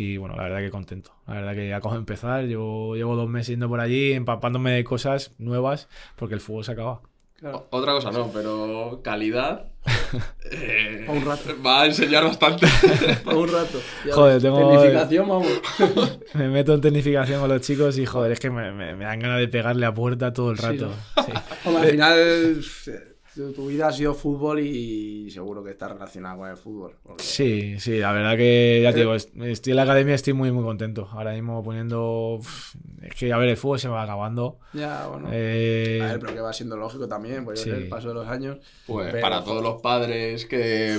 Y bueno, la verdad que contento. La verdad que acabo de empezar. Yo llevo dos meses yendo por allí, empapándome de cosas nuevas, porque el fútbol se acaba. Claro. Otra cosa no, pero calidad *laughs* eh, un rato. va a enseñar bastante. *laughs* Por un rato. Ya Joder, ves, tengo- Tecnificación, vamos. *laughs* Me meto en tecnificación con los chicos y joder, es que me, me- me dan ganas de pegarle a puerta todo el Sí, rato. Sí. Hombre, al final, eh, tu, tu vida ha sido fútbol y seguro que está relacionada con el fútbol. porque- Sí, sí, la verdad que ya te digo, est- estoy en la academia, estoy muy, muy contento. Ahora mismo poniendo. Es que, a ver, el fútbol se me va acabando. Ya, bueno. Eh, A ver, pero que va siendo lógico también, pues sí. el paso de los años. Pues Pero, para todos los padres que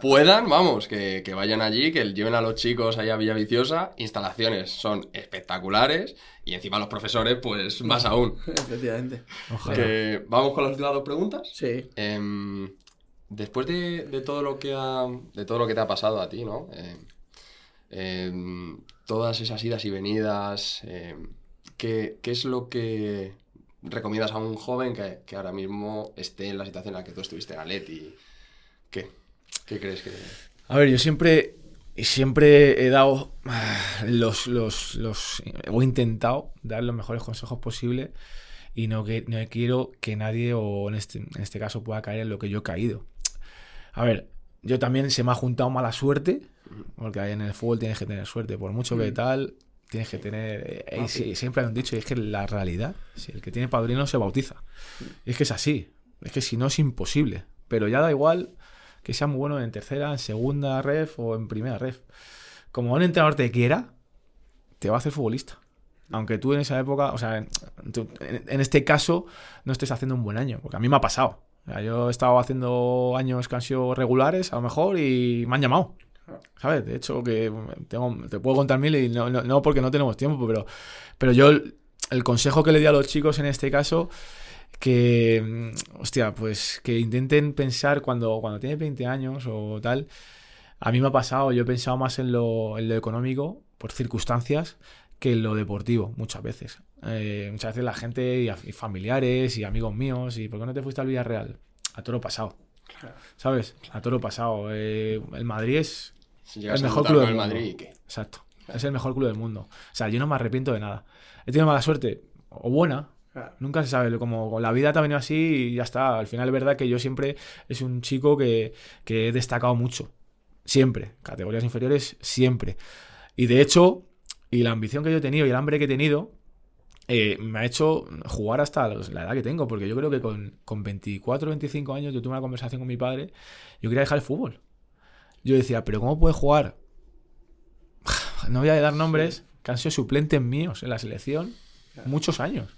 puedan, vamos, que, que vayan allí, que lleven a los chicos allá a Villaviciosa. Instalaciones son espectaculares y encima los profesores, pues más aún. *laughs* Efectivamente. ojalá. Que, Vamos con las últimas dos preguntas. Sí. Em, después de, de todo lo que ha, de todo lo que te ha pasado a ti, ¿no? Em, em, todas esas idas y venidas, ¿qué, qué es lo que recomiendas a un joven que, que ahora mismo esté en la situación en la que tú estuviste en Atleti? ¿Qué? ¿Qué crees que...? A ver, yo siempre, siempre he dado ah, los, los, los, o he intentado dar los mejores consejos posibles y no, que, no quiero que nadie, o en este, en este caso, pueda caer en lo que yo he caído. A ver, yo también se me ha juntado mala suerte, porque ahí en el fútbol tienes que tener suerte, por mucho que Mm. tal, tienes que tener... eh, Ah, sí, siempre hay un dicho, y es que la realidad, si el que tiene padrino se bautiza. Y es que es así, es que si no es imposible, pero ya da igual que sea muy bueno en tercera, en segunda ref o en primera ref. Como un entrenador te quiera, te va a hacer futbolista. Aunque tú en esa época, o sea, en, en- este caso, no estés haciendo un buen año, porque a mí me ha pasado. O sea, yo he estado haciendo años que han sido regulares, a lo mejor, y me han llamado. ¿Sabes? De hecho, que tengo, te puedo contar mil y no, no, no porque no tenemos tiempo, pero, pero yo el consejo que le di a los chicos en este caso que, mm, hostia, pues que intenten pensar cuando, cuando tienes 20 años o tal. A mí me ha pasado, yo he pensado más en lo, en lo económico por circunstancias que en lo deportivo, muchas veces. Eh, muchas veces la gente y, familiares y amigos míos, y ¿por qué no te fuiste al Villarreal? A toro pasado. ¿Sabes? A toro pasado. Eh, el Madrid es Si El mejor club del el mundo. Madrid, ¿qué? Exacto. Es el mejor club del mundo. O sea, yo no me arrepiento de nada. He tenido mala suerte o buena. Claro. Nunca se sabe. Como la vida venido así y ya está. Al final es verdad que yo siempre es un chico que, que he destacado mucho. Siempre. Categorías inferiores, siempre. Y de hecho, y la ambición que yo he tenido y el hambre que he tenido, eh, me ha hecho jugar hasta la edad que tengo, porque yo creo que con, con 24 25 años yo tuve una conversación con mi padre, yo quería dejar el fútbol. Yo decía, pero ¿cómo puedes jugar? *sighs* No voy a dar nombres que han sido suplentes míos en la selección muchos años.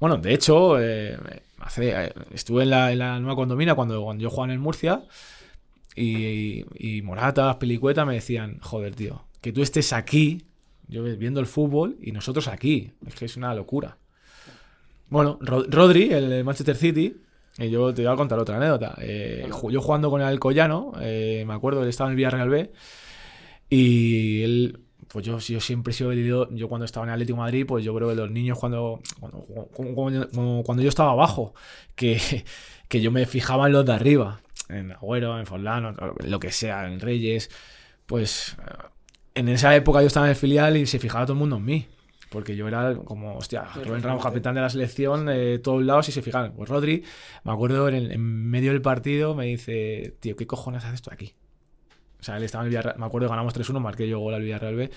Bueno, de hecho, eh, eh, estuve en la, nueva condomina cuando, yo jugaba en el Murcia y, y Moratas, Pelicueta me decían, joder, tío, que tú estés aquí, yo viendo el fútbol y nosotros aquí. Es que es una locura. Bueno, Ro- Rodri, el Manchester City, eh, yo te voy a contar otra anécdota. Yo jugando con el Alcoyano, me acuerdo, él estaba en el Villarreal B y él, pues yo, yo siempre he sido ídolo- yo cuando estaba en Atlético de Madrid, pues yo creo que los niños cuando, cuando, cuando- yo estaba abajo, que, *laughs* que yo me fijaba en los de arriba, en Agüero, en Forlán, lo que sea, en Reyes, pues eh, en esa época yo estaba en el filial y se fijaba todo el mundo en mí. Porque yo era como, hostia, Rubén Ramos, capitán de la selección, de todos lados, y se fijaban. Pues Rodri, me acuerdo en, el- en medio del partido, me dice, tío, ¿qué cojones haces tú aquí? O sea, él estaba en el Villarreal, me acuerdo que ganamos 3-1, marqué yo gol al Villarreal B,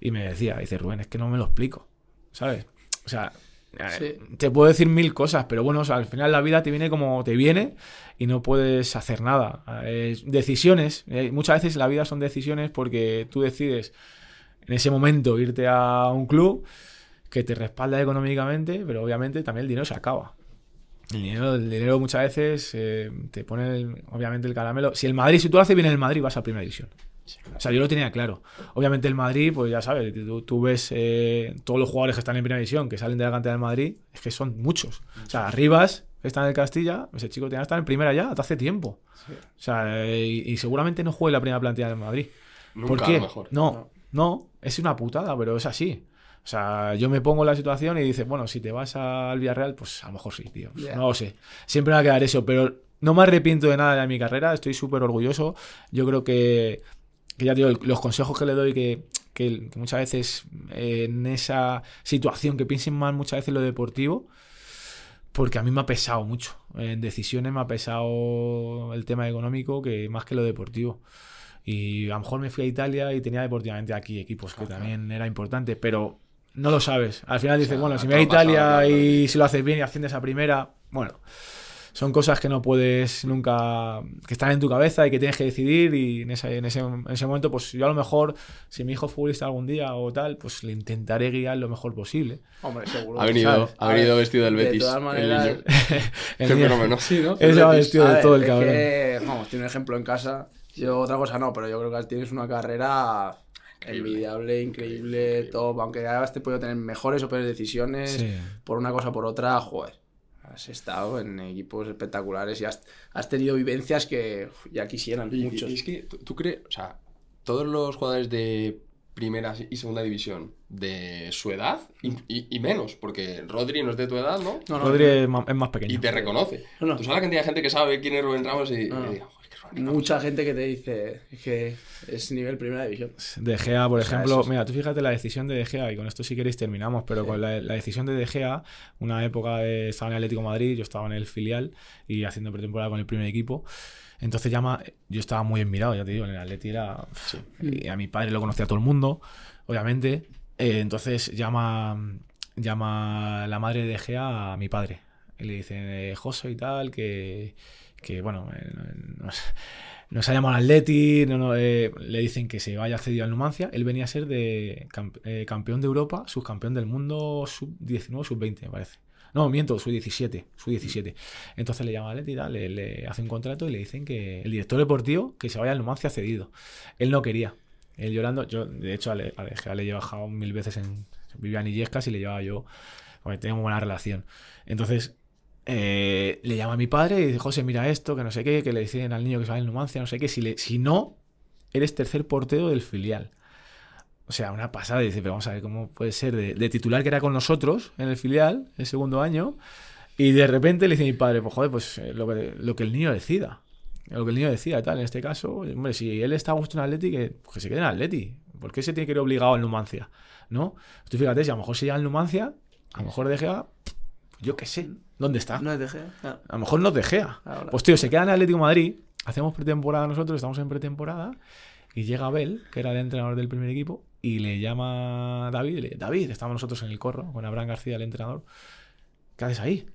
y me decía, dice, Rubén, es que no me lo explico, ¿sabes? O sea, eh, Sí. te puedo decir mil cosas, pero bueno, o sea, al final la vida te viene como te viene y no puedes hacer nada. Eh, decisiones, eh, muchas veces la vida son decisiones porque tú decides en ese momento irte a un club que te respalda económicamente, pero obviamente también el dinero se acaba. El dinero, el dinero muchas veces eh, te pone el- obviamente el caramelo. Si el Madrid, si tú lo haces bien en el Madrid, vas a primera división. O sea, yo lo tenía claro. Obviamente el Madrid, pues ya sabes, tú, tú ves eh, todos los jugadores que están en primera división, que salen de la cantera del Madrid, es que son muchos. O sea, Rivas, está en el Castilla, ese chico tenía que estar en primera ya, hasta hace tiempo. O sea, eh, y, y seguramente no juegue la primera plantilla del Madrid. Nunca, ¿Por a qué? lo mejor. No, no, es una putada, pero es así. O sea, yo me pongo en la situación y dices, bueno, si te vas al Villarreal, pues a lo mejor sí, tío. No lo sé. Siempre va a quedar eso, pero no me arrepiento de nada de mi carrera, estoy súper orgulloso. Yo creo que, que ya digo, los consejos que le doy, que, que- que muchas veces eh, en esa situación, que piensen más muchas veces en lo deportivo, porque a mí me ha pesado mucho. En decisiones me ha pesado el tema económico que más que lo deportivo. Y a lo mejor me fui a Italia y tenía deportivamente aquí equipos que también era importante, pero no lo sabes. Al final dices, sea, bueno, si me voy a todo pasado, Italia claro. y si lo haces bien y asciendes a primera, bueno, son cosas que no puedes nunca, que están en tu cabeza y que tienes que decidir y en ese, en ese, en ese momento, pues yo a lo mejor, si mi hijo es futbolista algún día o tal, pues le intentaré guiar lo mejor posible. Hombre, seguro. Ha venido, ha venido vestido del de Betis. todas el maneras- niño. *laughs* El Qué fenómeno. Sí, ¿no? Ese va Betis. vestido de todo el cabrón. que, vamos, tiene un ejemplo en casa. Yo otra cosa no, pero yo creo que tienes una carrera Increíble. envidiable, increíble, top. Aunque hayas te podido tener mejores o peores decisiones Sí. por una cosa o por otra, joder. Has estado en equipos espectaculares y has, has tenido vivencias que uf, ya quisieran Y- muchos. y es que tú, crees, o sea, todos los jugadores de primera y segunda división de su edad y, y- y menos, porque Rodri no es de tu edad, ¿no? No, no, Rodri es más, es más pequeño. Y te reconoce. No, no. Tú sabes la cantidad de gente que sabe quién es Rubén Ramos y, No, no. y digo, Mucha gente que te dice que es nivel primera división. De Gea, por O sea, ejemplo, es- mira, tú fíjate la decisión de De Gea, y con esto si queréis terminamos, pero Sí. con la, la decisión de De Gea, una época de, estaba en Atlético de Madrid, yo estaba en el filial y haciendo pretemporada con el primer equipo. Entonces llama, yo estaba muy admirado, ya te digo, en el Atleti era... y a mi padre lo conocía todo el mundo, obviamente. Eh, entonces llama, llama la madre de De Gea a mi padre. Y le dice, eh, José y tal, que, que bueno, eh, nos, nos ha llamado al Atleti, eh, le dicen que se vaya cedido al Numancia. Él venía a ser de eh, campeón de Europa, subcampeón del mundo sub-19, sub-20, me parece. No, miento, sub-17, sub-17. Entonces le llama al Atleti, le, le hace un contrato y le dicen que el director deportivo que se vaya al Numancia cedido. Él no quería. Él llorando, yo de hecho Le- a le he bajado mil veces en... Vivía en Illescas y le llevaba yo, porque tenemos buena relación. Entonces eh, le llama a mi padre y dice, José, mira esto, que no sé qué, que le dicen al niño que se va en Numancia, no sé qué, si, le, si no, eres tercer portero del filial. O sea, una pasada. Y dice, pero vamos a ver cómo puede ser de, titular que era con nosotros en el filial, el segundo año, y de repente le dice mi padre, pues joder, pues eh, lo que, el niño decida. Lo que el niño decida tal. En este caso, hombre, si él está a gusto en Atleti, que, que se quede en Atleti. ¿Por qué se tiene que ir obligado al Numancia? ¿No? Tú fíjate, si a lo mejor se llega al Numancia, a lo mejor De Gea, yo qué sé, ¿dónde está? No es de Gea. A lo mejor no De Gea. Ahora. Pues tío, se queda en Atlético de Madrid hacemos pretemporada nosotros, estamos en pretemporada, y llega Abel, que era el entrenador del primer equipo, y le llama a David, y le dice, David, estamos nosotros en el corro con Abraham García, el entrenador. ¿Qué haces ahí?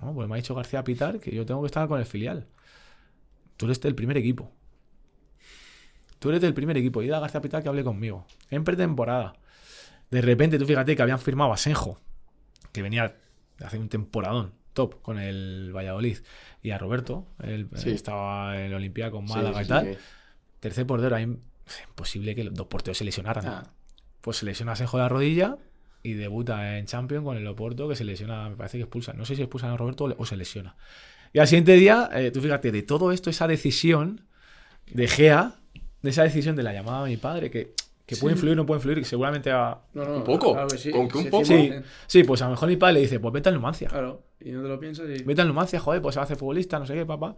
No, pues me ha dicho García Pitar que yo tengo que estar con el filial. Tú eres del primer equipo. Tú eres del primer equipo. Y da a García Pitar que hable conmigo. En pretemporada. De repente, tú fíjate que habían firmado a Senjo, que venía hace un temporadón top con el Valladolid, y a Roberto, él Sí. estaba en el Olimpia con Málaga sí, y tal. Tercer portero, ahí es imposible que los dos porteros se lesionaran. Ah. Pues se lesiona a Senjo de la rodilla y debuta en Champions con el Oporto, que se lesiona, me parece que expulsa. No sé si expulsan a Roberto o se lesiona. Y al siguiente día, eh, tú fíjate, de todo esto, esa decisión de Gea, de esa decisión de la llamada de mi padre, que, que puede influir o no puede influir, que seguramente va. No, no, Un poco, claro que sí, con que un sí, poco. Sí, 100%. sí, pues a lo mejor mi padre le dice, pues vete al Numancia. Claro, y no te lo piensas y... Vete al Numancia, joder, pues se va a hacer futbolista, no sé qué, papá.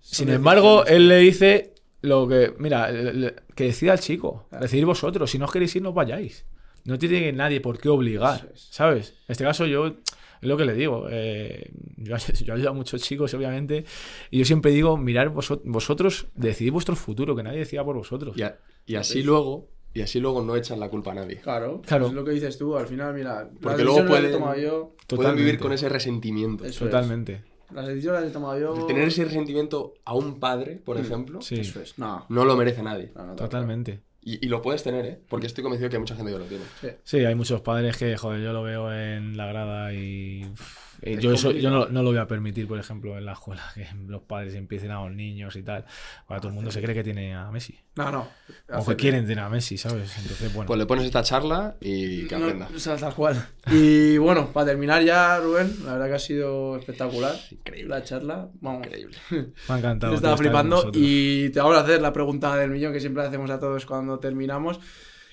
Sin embargo, él le dice lo que, mira, le- le- que decida el chico, Claro. decidir vosotros, si no os queréis ir, no os vayáis. No tiene nadie por qué obligar, es. ¿sabes? En este caso yo, es lo que le digo, eh, yo, *laughs* yo ayudo a muchos chicos, obviamente, y yo siempre digo, mirar vosotros, vosotros decidid vuestro futuro, que nadie decida por vosotros. Y, a- y así luego, y así luego no echan la culpa a nadie. Claro, Claro. Es lo que dices tú, al final, mira... Porque luego pueden- yo... Pueden vivir con ese resentimiento. Eso es. Totalmente. Las decisiones las he tomado yo... Tener ese resentimiento a un padre, por Mm. ejemplo, Sí, Eso es. No, no lo merece nadie. no, no, totalmente. Y, y lo puedes tener, ¿eh? Porque estoy convencido que hay mucha gente que lo tiene. Sí. Sí, hay muchos padres que, joder, yo lo veo en la grada y. uf, eh, Es yo eso, yo no, lo voy a permitir, por ejemplo, en la escuela, que los padres empiecen a los niños y tal. Ahora todo el mundo se cree que tiene a Messi. No, no. O que quieren tener a Messi, ¿sabes? Entonces, bueno. Pues le pones esta charla y que No, aprenda. o sea, tal cual. Y bueno, para terminar ya, Rubén, la verdad que ha sido espectacular. Increíble. La charla, vamos. Increíble. *laughs* me ha encantado. Yo estaba flipando y te vamos a hacer la pregunta del millón que siempre hacemos a todos cuando terminamos.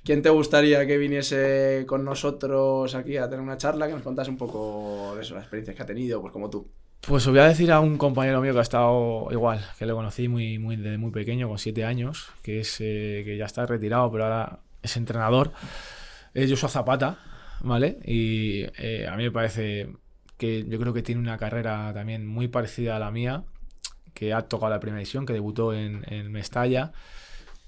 ¿Quién te gustaría que viniese con nosotros aquí a tener una charla? Que nos contase un poco de eso, las experiencias que ha tenido, pues como tú. Pues os voy a decir a un compañero mío que ha estado igual, que lo conocí muy, muy, desde muy pequeño, con siete años, que es eh, que ya está retirado, pero ahora es entrenador. Es Joshua Zapata, ¿vale? Y eh, a mí me parece que yo creo que tiene una carrera también muy parecida a la mía, que ha tocado la primera división, que debutó en, en Mestalla.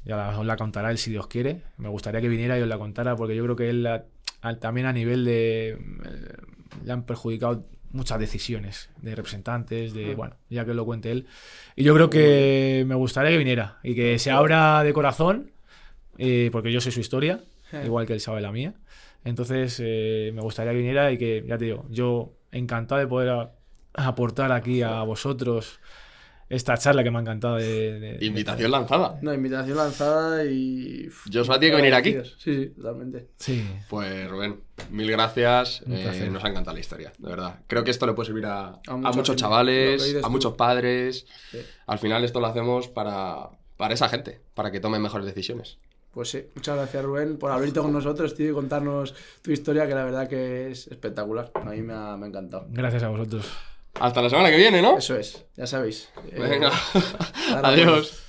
Ya la, os la contará él si Dios quiere. Me gustaría que viniera y os la contara porque yo creo que él ha- a- también a nivel de... eh, le han perjudicado muchas decisiones de representantes, de... Bueno, ya que lo cuente él. Y yo creo que me gustaría que viniera y que se abra de corazón, eh, porque yo sé su historia, igual que él sabe la mía. Entonces eh, me gustaría que viniera y que, ya te digo, yo encantado de poder a- aportar aquí a vosotros esta charla que me ha encantado de... de- de- Invitación lanzada. Una invitación lanzada y. Joshua tiene que venir aquí. Sí, sí, totalmente. Sí, Pues Rubén, mil gracias. Eh, nos ha encantado la historia, de verdad. Creo que esto le puede servir a, a mucha muchos gente, chavales, a tú. muchos padres. Sí. Al final esto lo hacemos para, para esa gente, para que tomen mejores decisiones. Pues sí, muchas gracias Rubén por abrirte con nosotros, tío, y contarnos tu historia, que la verdad que es espectacular. A mí me ha, me ha encantado. gracias a vosotros. Hasta la semana que viene, ¿no? Eso es, ya sabéis. Eh, Venga, *laughs* ahora adiós.